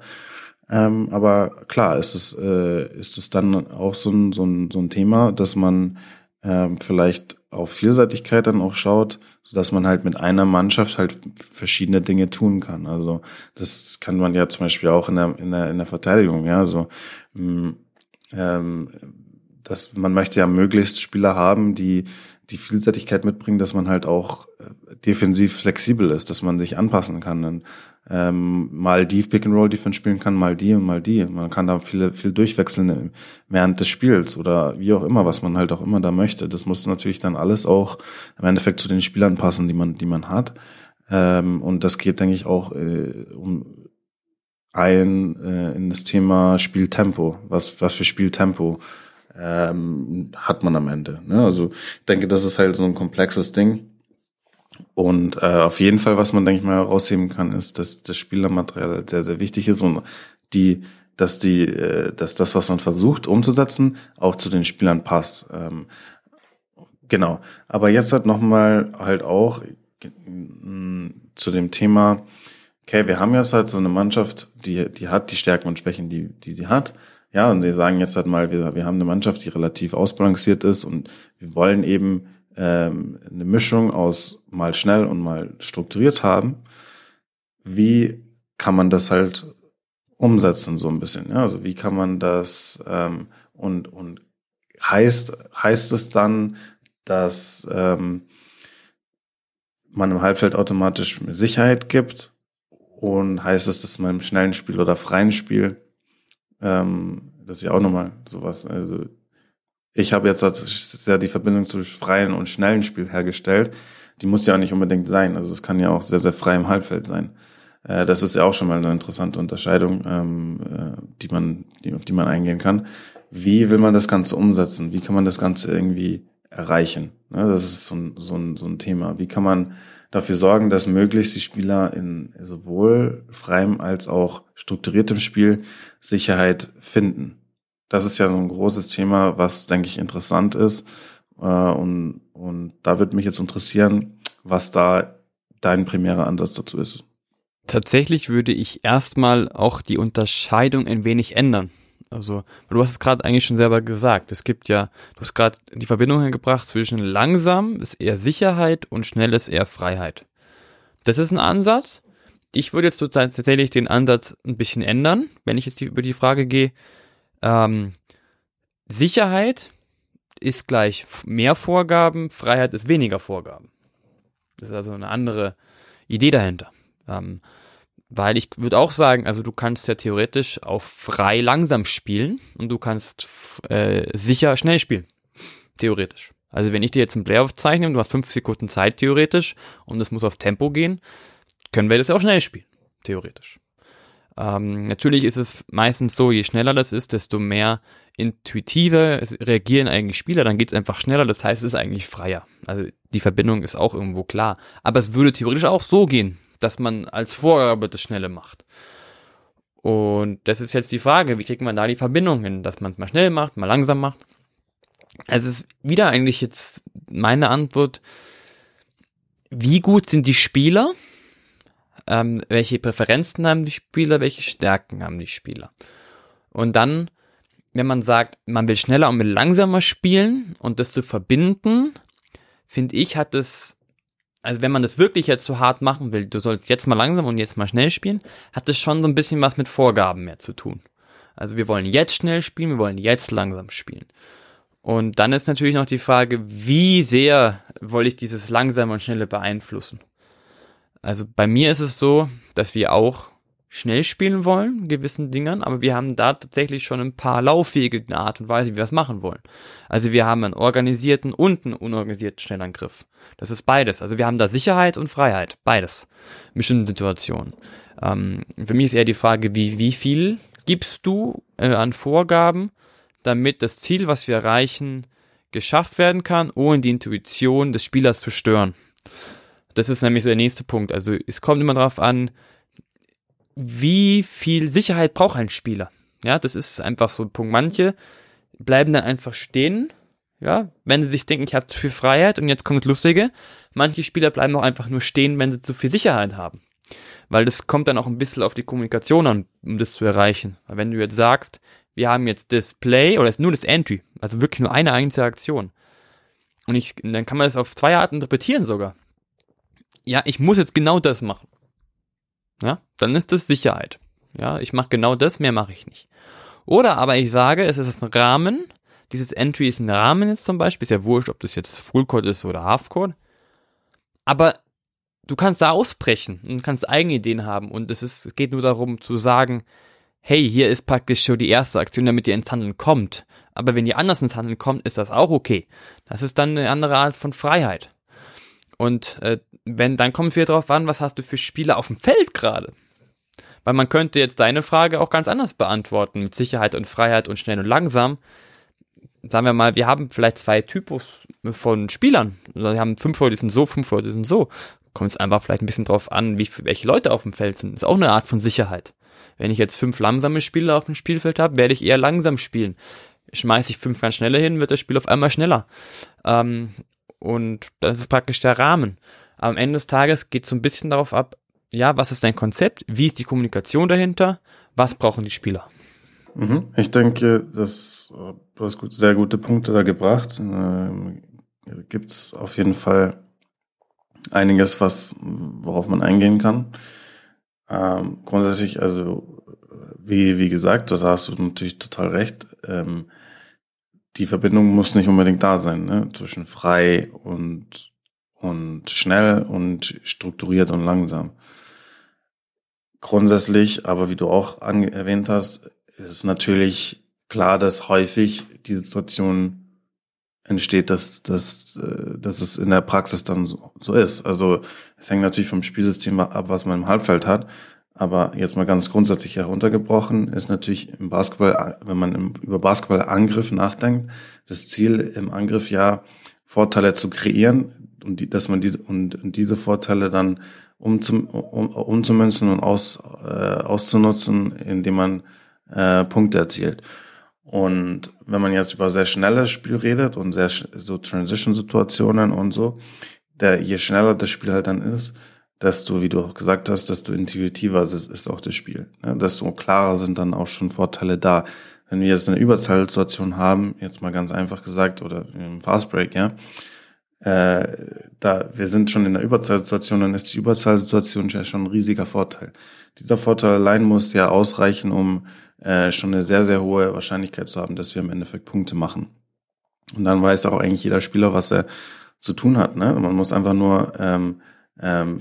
Ähm, aber klar, ist es, äh, ist es dann auch so ein, so ein, so ein Thema, dass man ähm, vielleicht auf Vielseitigkeit dann auch schaut, so dass man halt mit einer Mannschaft halt verschiedene Dinge tun kann. Also das kann man ja zum Beispiel auch in der, in der, in der Verteidigung, ja, so, mh, ähm, dass man möchte ja möglichst Spieler haben, die die Vielseitigkeit mitbringen, dass man halt auch äh, defensiv flexibel ist, dass man sich anpassen kann. Und, ähm, mal die Pick and Roll Defense spielen kann, mal die und mal die. Man kann da viel, viel durchwechseln während des Spiels oder wie auch immer, was man halt auch immer da möchte. Das muss natürlich dann alles auch im Endeffekt zu den Spielern passen, die man, die man hat. Ähm, und das geht, denke ich, auch äh, um ein äh, in das Thema Spieltempo. Was, was für Spieltempo ähm, hat man am Ende. Ne? Also ich denke, das ist halt so ein komplexes Ding. Und äh, auf jeden Fall, was man, denke ich mal, herausheben kann, ist, dass das Spielermaterial halt sehr, sehr wichtig ist und die, dass die, äh, dass das, was man versucht umzusetzen, auch zu den Spielern passt. Ähm, genau. Aber jetzt halt nochmal halt auch äh, zu dem Thema, okay, wir haben jetzt halt so eine Mannschaft, die, die hat die Stärken und Schwächen, die, die sie hat. Ja, und sie sagen jetzt halt mal, wir, wir haben eine Mannschaft, die relativ ausbalanciert ist und wir wollen eben ähm, eine Mischung aus mal schnell und mal strukturiert haben. Wie kann man das halt umsetzen so ein bisschen? Ja? Also wie kann man das ähm, und und heißt heißt es dann, dass ähm, man im Halbfeld automatisch Sicherheit gibt und heißt es, dass man im schnellen Spiel oder freien Spiel, ähm, das ist ja auch nochmal sowas, also ich habe jetzt sehr die Verbindung zwischen freien und schnellen Spiel hergestellt. Die muss ja auch nicht unbedingt sein. Also es kann ja auch sehr, sehr frei im Halbfeld sein. Äh, das ist ja auch schon mal eine interessante Unterscheidung, ähm, äh, die man, die, auf die man eingehen kann. Wie will man das Ganze umsetzen? Wie kann man das Ganze irgendwie erreichen? Ne, das ist so ein, so, ein, so ein Thema. Wie kann man dafür sorgen, dass möglichst die Spieler in sowohl freiem als auch strukturiertem Spiel Sicherheit finden? Das ist ja so ein großes Thema, was, denke ich, interessant ist. Äh, und, und da würde mich jetzt interessieren, was da dein primärer Ansatz dazu ist. Tatsächlich würde ich erstmal auch die Unterscheidung ein wenig ändern. Also, du hast es gerade eigentlich schon selber gesagt. Es gibt ja, du hast gerade die Verbindung hergebracht zwischen langsam ist eher Sicherheit und schnell ist eher Freiheit. Das ist ein Ansatz. Ich würde jetzt tatsächlich den Ansatz ein bisschen ändern, wenn ich jetzt über die Frage gehe, ähm, Sicherheit ist gleich mehr Vorgaben, Freiheit ist weniger Vorgaben. Das ist also eine andere Idee dahinter. Ähm, weil ich würde auch sagen, also du kannst ja theoretisch auf frei langsam spielen und du kannst äh, sicher schnell spielen. Theoretisch. Also wenn ich dir jetzt ein Play aufzeichne und du hast fünf Sekunden Zeit theoretisch und es muss auf Tempo gehen, können wir das ja auch schnell spielen. Theoretisch. Ähm, natürlich ist es meistens so, je schneller das ist, desto mehr intuitiver reagieren eigentlich Spieler, dann geht es einfach schneller, das heißt, es ist eigentlich freier. Also die Verbindung ist auch irgendwo klar. Aber es würde theoretisch auch so gehen, dass man als Vorgabe das Schnelle macht. Und das ist jetzt die Frage, wie kriegt man da die Verbindung hin, dass man es mal schnell macht, mal langsam macht. Es ist wieder eigentlich jetzt meine Antwort, wie gut sind die Spieler ähm, welche Präferenzen haben die Spieler, welche Stärken haben die Spieler. Und dann, wenn man sagt, man will schneller und will langsamer spielen und das zu verbinden, finde ich, hat es, also wenn man das wirklich jetzt so hart machen will, du sollst jetzt mal langsam und jetzt mal schnell spielen, hat das schon so ein bisschen was mit Vorgaben mehr zu tun. Also wir wollen jetzt schnell spielen, wir wollen jetzt langsam spielen. Und dann ist natürlich noch die Frage, wie sehr wollte ich dieses langsame und schnelle beeinflussen? Also bei mir ist es so, dass wir auch schnell spielen wollen, gewissen Dingern, aber wir haben da tatsächlich schon ein paar Laufwege in Art und Weise, wie wir das machen wollen. Also wir haben einen organisierten und einen unorganisierten Schnellangriff. Das ist beides. Also wir haben da Sicherheit und Freiheit. Beides. In bestimmten Situationen. Ähm, für mich ist eher die Frage, wie, wie viel gibst du äh, an Vorgaben, damit das Ziel, was wir erreichen, geschafft werden kann, ohne die Intuition des Spielers zu stören. Das ist nämlich so der nächste Punkt. Also es kommt immer darauf an, wie viel Sicherheit braucht ein Spieler. Ja, das ist einfach so ein Punkt. Manche bleiben dann einfach stehen, ja, wenn sie sich denken, ich habe zu viel Freiheit und jetzt kommt das Lustige. Manche Spieler bleiben auch einfach nur stehen, wenn sie zu viel Sicherheit haben. Weil das kommt dann auch ein bisschen auf die Kommunikation an, um das zu erreichen. Weil wenn du jetzt sagst, wir haben jetzt Display oder ist nur das Entry, also wirklich nur eine einzige Aktion. Und ich, dann kann man das auf zwei Arten interpretieren sogar ja, ich muss jetzt genau das machen. Ja, dann ist das Sicherheit. Ja, ich mache genau das, mehr mache ich nicht. Oder aber ich sage, es ist ein Rahmen, dieses Entry ist ein Rahmen jetzt zum Beispiel, ist ja wurscht, ob das jetzt Fullcode ist oder Halfcode. Aber du kannst da ausbrechen und kannst eigene Ideen haben und es ist, es geht nur darum zu sagen, hey, hier ist praktisch schon die erste Aktion, damit ihr ins Handeln kommt. Aber wenn ihr anders ins Handeln kommt, ist das auch okay. Das ist dann eine andere Art von Freiheit. Und äh, wenn, dann kommt es wieder darauf an, was hast du für Spieler auf dem Feld gerade? Weil man könnte jetzt deine Frage auch ganz anders beantworten, mit Sicherheit und Freiheit und schnell und langsam. Sagen wir mal, wir haben vielleicht zwei Typus von Spielern. Also wir haben fünf Leute, die sind so, fünf Leute, die sind so. Kommt es einfach vielleicht ein bisschen drauf an, wie, welche Leute auf dem Feld sind. ist auch eine Art von Sicherheit. Wenn ich jetzt fünf langsame Spieler auf dem Spielfeld habe, werde ich eher langsam spielen. Schmeiße ich fünf ganz schneller hin, wird das Spiel auf einmal schneller. Ähm, und das ist praktisch der Rahmen. Am Ende des Tages geht es so ein bisschen darauf ab, ja, was ist dein Konzept? Wie ist die Kommunikation dahinter? Was brauchen die Spieler? Mhm. Ich denke, dass du hast gut, sehr gute Punkte da gebracht. Ähm, Gibt es auf jeden Fall einiges, was, worauf man eingehen kann. Ähm, grundsätzlich, also wie, wie gesagt, da hast du natürlich total recht. Ähm, die Verbindung muss nicht unbedingt da sein, ne? zwischen frei und, und schnell und strukturiert und langsam. Grundsätzlich, aber wie du auch erwähnt hast, ist natürlich klar, dass häufig die Situation entsteht, dass, dass, äh, dass es in der Praxis dann so, so ist. Also es hängt natürlich vom Spielsystem ab, was man im Halbfeld hat. Aber jetzt mal ganz grundsätzlich heruntergebrochen ist natürlich im Basketball, wenn man im, über Basketballangriff nachdenkt, das Ziel im Angriff ja Vorteile zu kreieren und die, dass man diese und, und diese Vorteile dann umzum, um, umzumünzen und aus, äh, auszunutzen, indem man äh, Punkte erzielt. Und wenn man jetzt über sehr schnelles Spiel redet und sehr so Transition-Situationen und so, der, je schneller das Spiel halt dann ist, desto, wie du auch gesagt hast, desto intuitiver ist, ist auch das Spiel. Ne? Desto klarer sind dann auch schon Vorteile da. Wenn wir jetzt eine Überzahlsituation haben, jetzt mal ganz einfach gesagt, oder im Fastbreak, ja, äh, da wir sind schon in der Überzahlsituation, dann ist die Überzahlsituation ja schon ein riesiger Vorteil. Dieser Vorteil allein muss ja ausreichen, um äh, schon eine sehr, sehr hohe Wahrscheinlichkeit zu haben, dass wir im Endeffekt Punkte machen. Und dann weiß auch eigentlich jeder Spieler, was er zu tun hat. Ne? Man muss einfach nur ähm, ähm,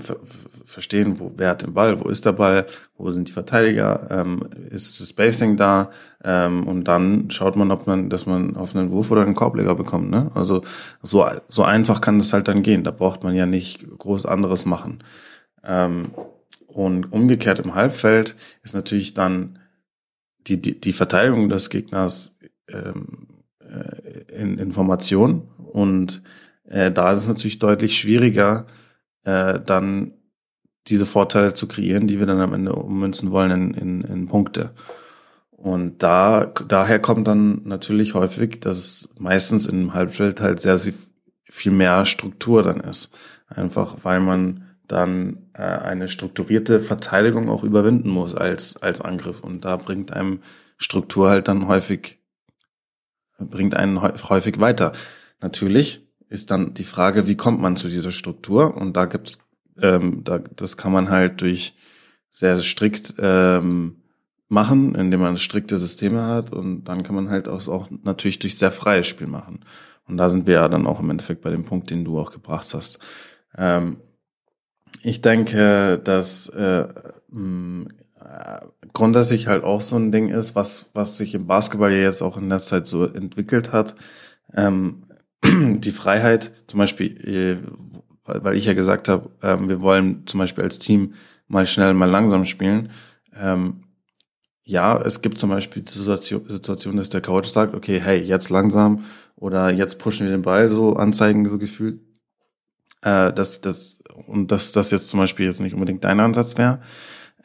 verstehen, wo, wer hat den Ball, wo ist der Ball, wo sind die Verteidiger, ähm, ist das Spacing da ähm, und dann schaut man, ob man, dass man auf einen Wurf oder einen Korbleger bekommt. Ne? Also so, so einfach kann das halt dann gehen. Da braucht man ja nicht groß anderes machen. Ähm, und umgekehrt im Halbfeld ist natürlich dann die, die, die Verteidigung des Gegners ähm, äh, in Information und äh, da ist es natürlich deutlich schwieriger, äh, dann diese Vorteile zu kreieren, die wir dann am Ende ummünzen wollen in, in, in Punkte. Und da, daher kommt dann natürlich häufig, dass meistens im Halbfeld halt sehr viel mehr Struktur dann ist. Einfach weil man dann äh, eine strukturierte Verteidigung auch überwinden muss als, als Angriff. Und da bringt einem Struktur halt dann häufig, bringt einen häufig weiter. Natürlich ist dann die Frage, wie kommt man zu dieser Struktur? Und da gibt ähm, da, das kann man halt durch sehr strikt ähm, machen, indem man strikte Systeme hat und dann kann man halt auch, auch natürlich durch sehr freies Spiel machen. Und da sind wir ja dann auch im Endeffekt bei dem Punkt, den du auch gebracht hast. Ähm, ich denke, dass äh, mh, äh, grundsätzlich halt auch so ein Ding ist, was, was sich im Basketball ja jetzt auch in der Zeit so entwickelt hat. Ähm, die Freiheit, zum Beispiel, äh, weil ich ja gesagt habe, ähm, wir wollen zum Beispiel als Team mal schnell, mal langsam spielen. Ähm, ja, es gibt zum Beispiel die Situation, Situation, dass der Coach sagt, okay, hey, jetzt langsam oder jetzt pushen wir den Ball, so Anzeigen, so gefühlt. Äh, dass das und dass das jetzt zum Beispiel jetzt nicht unbedingt dein Ansatz wäre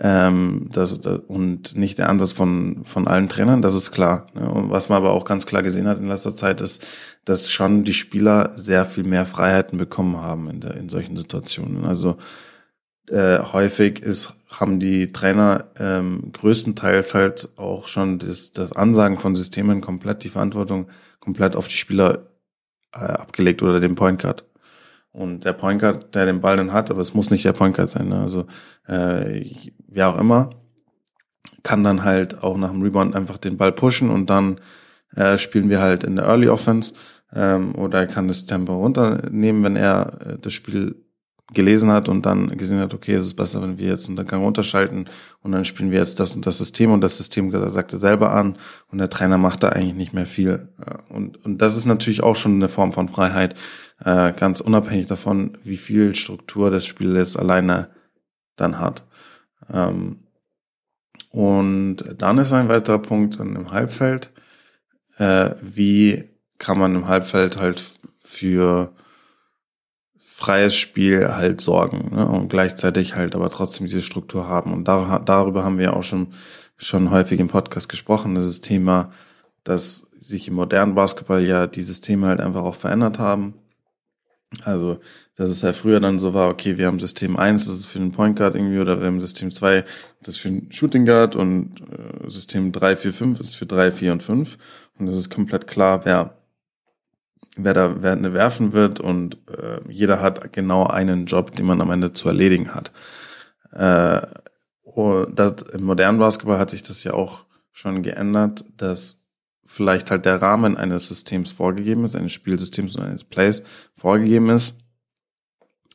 ähm, das, das, und nicht der Ansatz von, von allen Trainern, das ist klar. Ne? Und was man aber auch ganz klar gesehen hat in letzter Zeit, ist, dass schon die Spieler sehr viel mehr Freiheiten bekommen haben in, der, in solchen Situationen. Also äh, häufig ist, haben die Trainer ähm, größtenteils halt auch schon das, das Ansagen von Systemen komplett, die Verantwortung komplett auf die Spieler äh, abgelegt oder den Point Guard. Und der Point Guard, der den Ball dann hat, aber es muss nicht der Point Guard sein, ne? also äh, wer auch immer, kann dann halt auch nach dem Rebound einfach den Ball pushen und dann äh, spielen wir halt in der Early Offense ähm, oder er kann das Tempo runternehmen, wenn er äh, das Spiel gelesen hat und dann gesehen hat, okay, es ist besser, wenn wir jetzt einen Gang runterschalten und dann spielen wir jetzt das und das System und das System sagt er selber an und der Trainer macht da eigentlich nicht mehr viel. Und, und das ist natürlich auch schon eine Form von Freiheit, äh, ganz unabhängig davon, wie viel Struktur das Spiel jetzt alleine dann hat. Ähm, und dann ist ein weiterer Punkt im Halbfeld, äh, wie kann man im Halbfeld halt für freies Spiel halt sorgen ne? und gleichzeitig halt aber trotzdem diese Struktur haben. Und da, darüber haben wir auch schon, schon häufig im Podcast gesprochen, das Thema, dass sich im modernen Basketball ja die Systeme halt einfach auch verändert haben. Also, dass es ja früher dann so war, okay, wir haben System 1, das ist für den Point Guard irgendwie, oder wir haben System 2, das ist für den Shooting Guard und äh, System 3, 4, 5 ist für 3, 4 und 5. Und es ist komplett klar, wer wer da wer eine werfen wird und äh, jeder hat genau einen Job, den man am Ende zu erledigen hat. Äh, und das, Im modernen Basketball hat sich das ja auch schon geändert, dass vielleicht halt der Rahmen eines Systems vorgegeben ist, eines Spielsystems oder eines Plays vorgegeben ist,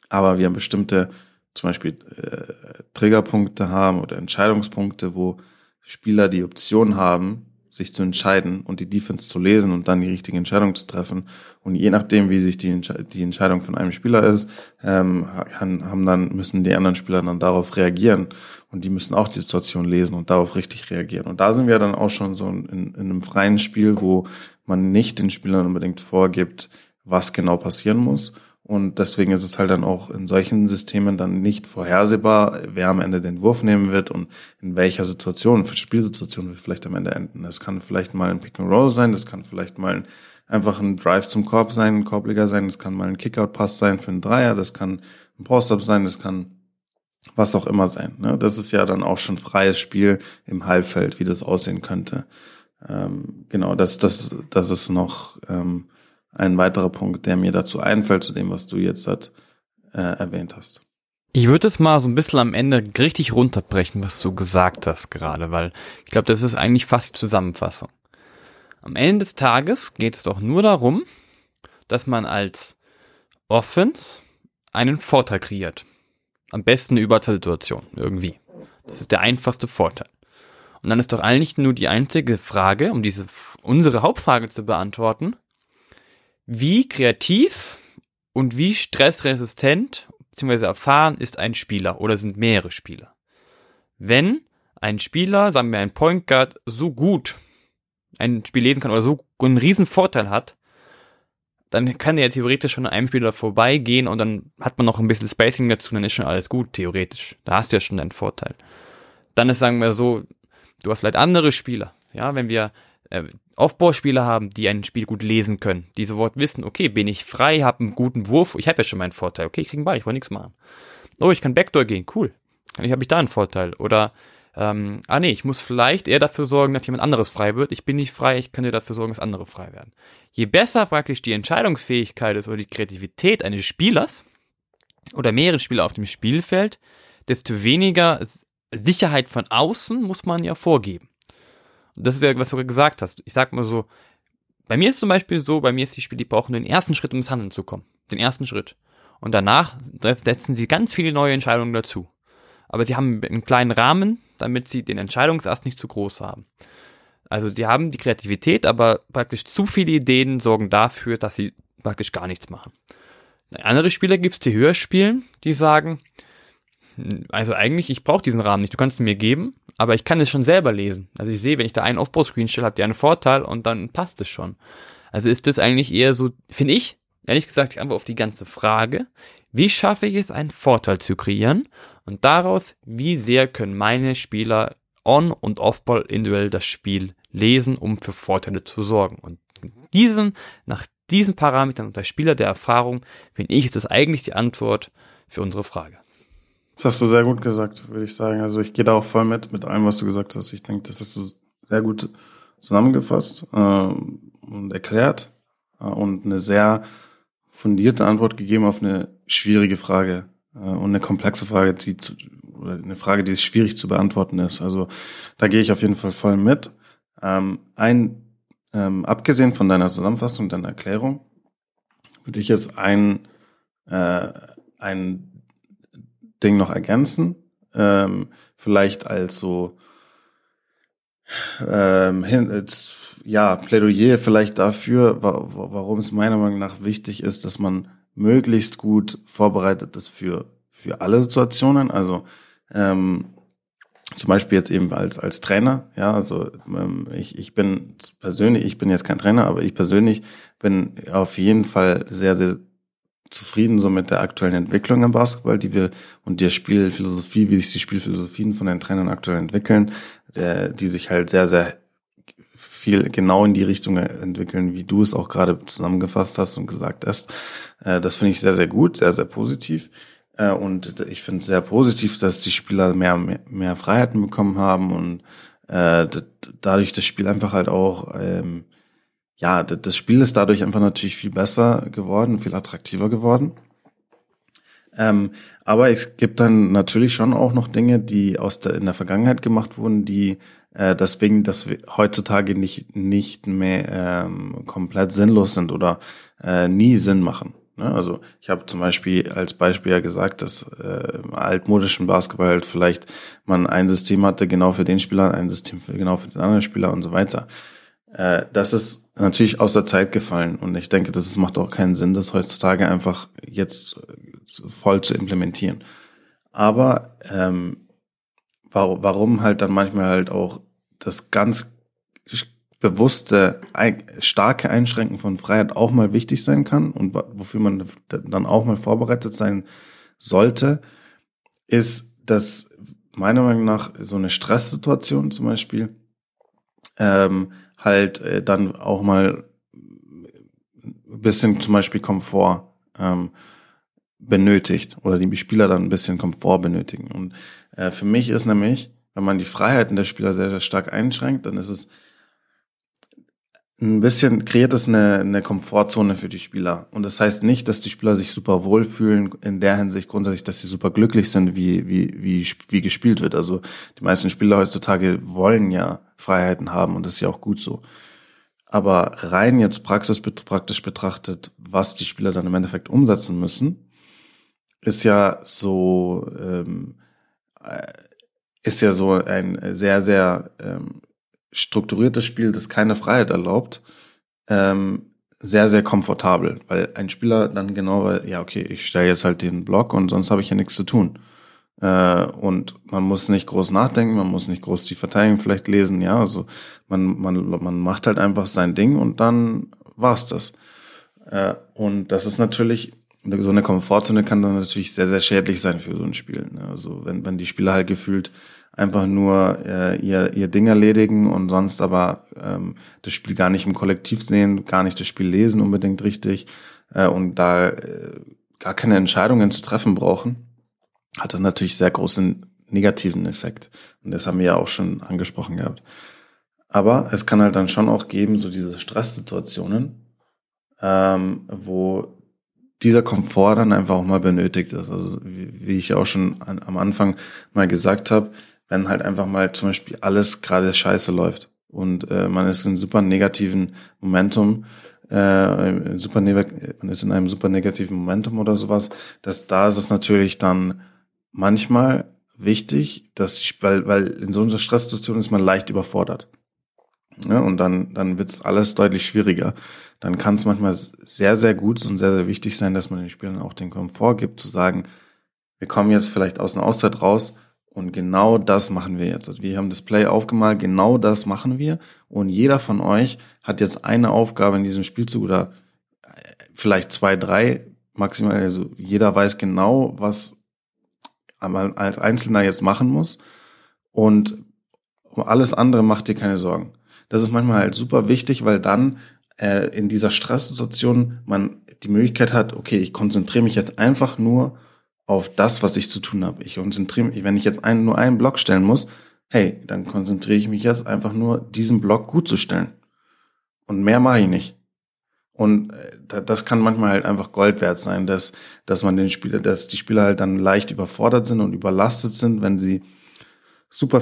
aber wir bestimmte zum Beispiel äh, Triggerpunkte haben oder Entscheidungspunkte, wo Spieler die Option haben, sich zu entscheiden und die Defense zu lesen und dann die richtige Entscheidung zu treffen. Und je nachdem, wie sich die, Entsche die Entscheidung von einem Spieler ist, ähm, haben dann, müssen die anderen Spieler dann darauf reagieren. Und die müssen auch die Situation lesen und darauf richtig reagieren. Und da sind wir dann auch schon so in, in einem freien Spiel, wo man nicht den Spielern unbedingt vorgibt, was genau passieren muss, und deswegen ist es halt dann auch in solchen Systemen dann nicht vorhersehbar, wer am Ende den Wurf nehmen wird und in welcher Situation, für Spielsituation wird vielleicht am Ende enden. Das kann vielleicht mal ein Pick and Roll sein, das kann vielleicht mal ein, einfach ein Drive zum Korb sein, ein Korbleger sein, das kann mal ein Kickout-Pass sein für einen Dreier, das kann ein Post-Up sein, das kann was auch immer sein. Ne? Das ist ja dann auch schon freies Spiel im Halbfeld, wie das aussehen könnte. Ähm, genau, das, das, das ist noch ähm, ein weiterer Punkt, der mir dazu einfällt, zu dem, was du jetzt hat, äh, erwähnt hast. Ich würde es mal so ein bisschen am Ende richtig runterbrechen, was du gesagt hast gerade, weil ich glaube, das ist eigentlich fast die Zusammenfassung. Am Ende des Tages geht es doch nur darum, dass man als Offense einen Vorteil kreiert. Am besten eine Überzahlsituation, irgendwie. Das ist der einfachste Vorteil. Und dann ist doch eigentlich nur die einzige Frage, um diese, unsere Hauptfrage zu beantworten, wie kreativ und wie stressresistent bzw. erfahren ist ein Spieler oder sind mehrere Spieler? Wenn ein Spieler, sagen wir ein Point Guard, so gut ein Spiel lesen kann oder so einen riesen Vorteil hat, dann kann er theoretisch schon an einem Spieler vorbeigehen und dann hat man noch ein bisschen Spacing dazu, dann ist schon alles gut, theoretisch. Da hast du ja schon deinen Vorteil. Dann ist, sagen wir so, du hast vielleicht andere Spieler. Ja, wenn wir äh, Aufbauspieler haben, die ein Spiel gut lesen können, die sofort wissen, okay, bin ich frei, habe einen guten Wurf, ich habe ja schon meinen Vorteil, okay, ich krieg einen Ball, ich wollte nichts machen. Oh, ich kann Backdoor gehen, cool. Ich habe ich da einen Vorteil. Oder ähm, ah nee, ich muss vielleicht eher dafür sorgen, dass jemand anderes frei wird. Ich bin nicht frei, ich könnte dafür sorgen, dass andere frei werden. Je besser praktisch die Entscheidungsfähigkeit ist oder die Kreativität eines Spielers oder mehrere Spieler auf dem Spielfeld, desto weniger Sicherheit von außen muss man ja vorgeben. Das ist ja, was du gesagt hast. Ich sag mal so, bei mir ist zum Beispiel so, bei mir ist die Spiel, die brauchen den ersten Schritt, um ins Handeln zu kommen. Den ersten Schritt. Und danach setzen sie ganz viele neue Entscheidungen dazu. Aber sie haben einen kleinen Rahmen, damit sie den Entscheidungsast nicht zu groß haben. Also die haben die Kreativität, aber praktisch zu viele Ideen sorgen dafür, dass sie praktisch gar nichts machen. Andere Spieler gibt es, die höher spielen, die sagen, also eigentlich, ich brauche diesen Rahmen nicht, du kannst ihn mir geben, aber ich kann es schon selber lesen. Also ich sehe, wenn ich da einen Aufbauscreen stelle, hat die einen Vorteil und dann passt es schon. Also ist das eigentlich eher so, finde ich, ehrlich gesagt, ich antworte auf die ganze Frage, wie schaffe ich es, einen Vorteil zu kreieren und daraus, wie sehr können meine Spieler on- und off-ball individuell das Spiel lesen, um für Vorteile zu sorgen. Und diesen, nach diesen Parametern und der Spieler der Erfahrung, finde ich, ist das eigentlich die Antwort für unsere Frage. Das hast du sehr gut gesagt, würde ich sagen. Also ich gehe da auch voll mit, mit allem, was du gesagt hast. Ich denke, das hast du sehr gut zusammengefasst äh, und erklärt äh, und eine sehr fundierte Antwort gegeben auf eine schwierige Frage äh, und eine komplexe Frage, die zu, oder eine Frage, die schwierig zu beantworten ist. Also da gehe ich auf jeden Fall voll mit. Ähm, ein, ähm, abgesehen von deiner Zusammenfassung, deiner Erklärung, würde ich jetzt ein, äh, ein Ding noch ergänzen. Ähm, vielleicht als so ähm, hin, als, ja, Plädoyer vielleicht dafür, wa warum es meiner Meinung nach wichtig ist, dass man möglichst gut vorbereitet ist für, für alle Situationen. Also ähm, zum Beispiel jetzt eben als, als Trainer, ja, also ähm, ich, ich bin persönlich, ich bin jetzt kein Trainer, aber ich persönlich bin auf jeden Fall sehr, sehr zufrieden so mit der aktuellen Entwicklung im Basketball, die wir und der Spielphilosophie, wie sich die Spielphilosophien von den Trainern aktuell entwickeln, der, die sich halt sehr, sehr viel genau in die Richtung entwickeln, wie du es auch gerade zusammengefasst hast und gesagt hast. Äh, das finde ich sehr, sehr gut, sehr, sehr positiv. Äh, und ich finde es sehr positiv, dass die Spieler mehr, mehr, mehr Freiheiten bekommen haben und äh, dadurch das Spiel einfach halt auch ähm, ja, das Spiel ist dadurch einfach natürlich viel besser geworden, viel attraktiver geworden. Ähm, aber es gibt dann natürlich schon auch noch Dinge, die aus der, in der Vergangenheit gemacht wurden, die äh, deswegen, dass wir heutzutage nicht, nicht mehr ähm, komplett sinnlos sind oder äh, nie Sinn machen. Ne? Also ich habe zum Beispiel als Beispiel ja gesagt, dass äh, im altmodischen Basketball halt vielleicht man ein System hatte, genau für den Spieler, ein System für, genau für den anderen Spieler und so weiter. Äh, das ist natürlich aus der Zeit gefallen und ich denke, das macht auch keinen Sinn, das heutzutage einfach jetzt voll zu implementieren. Aber ähm, warum, warum halt dann manchmal halt auch das ganz bewusste, starke Einschränken von Freiheit auch mal wichtig sein kann und wofür man dann auch mal vorbereitet sein sollte, ist, dass meiner Meinung nach so eine Stresssituation zum Beispiel ähm, halt äh, dann auch mal ein bisschen zum Beispiel Komfort ähm, benötigt oder die Spieler dann ein bisschen Komfort benötigen. Und äh, für mich ist nämlich, wenn man die Freiheiten der Spieler sehr, sehr stark einschränkt, dann ist es ein bisschen kreiert es eine, eine Komfortzone für die Spieler. Und das heißt nicht, dass die Spieler sich super wohlfühlen in der Hinsicht grundsätzlich, dass sie super glücklich sind, wie, wie, wie, wie gespielt wird. Also die meisten Spieler heutzutage wollen ja Freiheiten haben und das ist ja auch gut so. Aber rein jetzt praxis, praktisch betrachtet, was die Spieler dann im Endeffekt umsetzen müssen, ist ja so, ähm, äh, ist ja so ein sehr, sehr ähm, strukturiertes Spiel, das keine Freiheit erlaubt, ähm, sehr, sehr komfortabel, weil ein Spieler dann genau, weil, ja, okay, ich stelle jetzt halt den Block und sonst habe ich ja nichts zu tun. Äh, und man muss nicht groß nachdenken, man muss nicht groß die Verteidigung vielleicht lesen, ja, also man, man, man macht halt einfach sein Ding und dann war's das. Äh, und das ist natürlich, so eine Komfortzone kann dann natürlich sehr, sehr schädlich sein für so ein Spiel. Ne? Also wenn, wenn die Spieler halt gefühlt einfach nur äh, ihr, ihr Ding erledigen und sonst aber ähm, das Spiel gar nicht im Kollektiv sehen, gar nicht das Spiel lesen unbedingt richtig äh, und da äh, gar keine Entscheidungen zu treffen brauchen, hat das natürlich sehr großen negativen Effekt. Und das haben wir ja auch schon angesprochen gehabt. Aber es kann halt dann schon auch geben, so diese Stresssituationen, ähm, wo dieser Komfort dann einfach auch mal benötigt ist. Also wie, wie ich auch schon an, am Anfang mal gesagt habe, wenn halt einfach mal zum Beispiel alles gerade scheiße läuft und äh, man ist in super negativen Momentum, äh, super man ist in einem super negativen Momentum oder sowas, dass da ist es natürlich dann manchmal wichtig, dass weil, weil in so einer Stresssituation ist man leicht überfordert. Ja, und dann, dann wird es alles deutlich schwieriger. Dann kann es manchmal sehr, sehr gut und sehr, sehr wichtig sein, dass man den Spielern auch den Komfort gibt, zu sagen, wir kommen jetzt vielleicht aus einer Auszeit raus und genau das machen wir jetzt. Also wir haben das Play aufgemalt, genau das machen wir. Und jeder von euch hat jetzt eine Aufgabe in diesem Spielzug oder äh, vielleicht zwei, drei maximal. Also jeder weiß genau, was man als Einzelner jetzt machen muss. Und um alles andere macht dir keine Sorgen. Das ist manchmal halt super wichtig, weil dann äh, in dieser Stresssituation man die Möglichkeit hat, okay, ich konzentriere mich jetzt einfach nur auf das, was ich zu tun habe. Ich konzentriere mich, wenn ich jetzt einen, nur einen Block stellen muss, hey, dann konzentriere ich mich jetzt einfach nur, diesen Block gut zu stellen. Und mehr mache ich nicht. Und äh, das kann manchmal halt einfach Gold wert sein, dass, dass man den Spieler, dass die Spieler halt dann leicht überfordert sind und überlastet sind, wenn sie super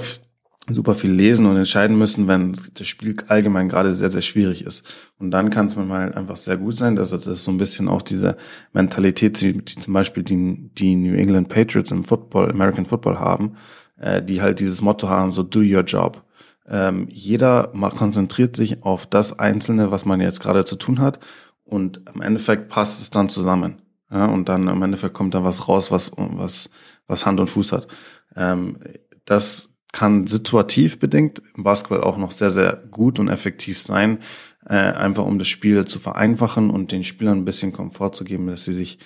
super viel lesen und entscheiden müssen, wenn das Spiel allgemein gerade sehr, sehr schwierig ist. Und dann kann es manchmal halt einfach sehr gut sein, dass es so ein bisschen auch diese Mentalität, die, die zum Beispiel die, die New England Patriots im Football, American Football haben, äh, die halt dieses Motto haben, so do your job. Ähm, jeder mal konzentriert sich auf das Einzelne, was man jetzt gerade zu tun hat und im Endeffekt passt es dann zusammen. Ja, und dann im Endeffekt kommt dann was raus, was, was, was Hand und Fuß hat. Ähm, das kann situativ bedingt im Basketball auch noch sehr, sehr gut und effektiv sein, äh, einfach um das Spiel zu vereinfachen und den Spielern ein bisschen Komfort zu geben, dass sie sich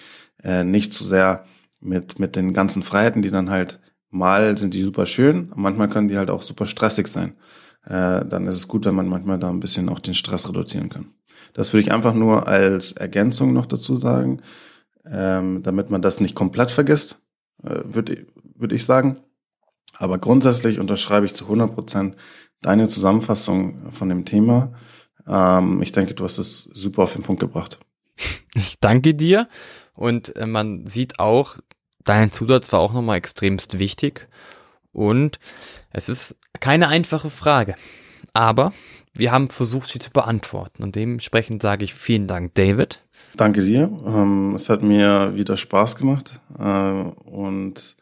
äh, nicht zu sehr mit, mit den ganzen Freiheiten, die dann halt mal sind die super schön, manchmal können die halt auch super stressig sein. Äh, dann ist es gut, wenn man manchmal da ein bisschen auch den Stress reduzieren kann. Das würde ich einfach nur als Ergänzung noch dazu sagen, ähm, damit man das nicht komplett vergisst, äh, würde würd ich sagen. Aber grundsätzlich unterschreibe ich zu 100 Prozent deine Zusammenfassung von dem Thema. Ähm, ich denke, du hast es super auf den Punkt gebracht. Ich danke dir. Und äh, man sieht auch, dein Zusatz war auch nochmal extremst wichtig. Und es ist keine einfache Frage. Aber wir haben versucht, sie zu beantworten. Und dementsprechend sage ich vielen Dank, David. Danke dir. Ähm, es hat mir wieder Spaß gemacht. Äh, und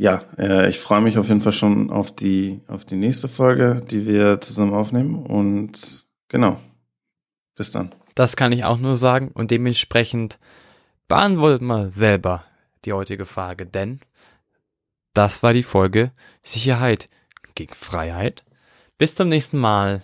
ja, äh, ich freue mich auf jeden Fall schon auf die, auf die nächste Folge, die wir zusammen aufnehmen. Und genau. Bis dann. Das kann ich auch nur sagen. Und dementsprechend beantwortet mal selber die heutige Frage. Denn das war die Folge Sicherheit gegen Freiheit. Bis zum nächsten Mal.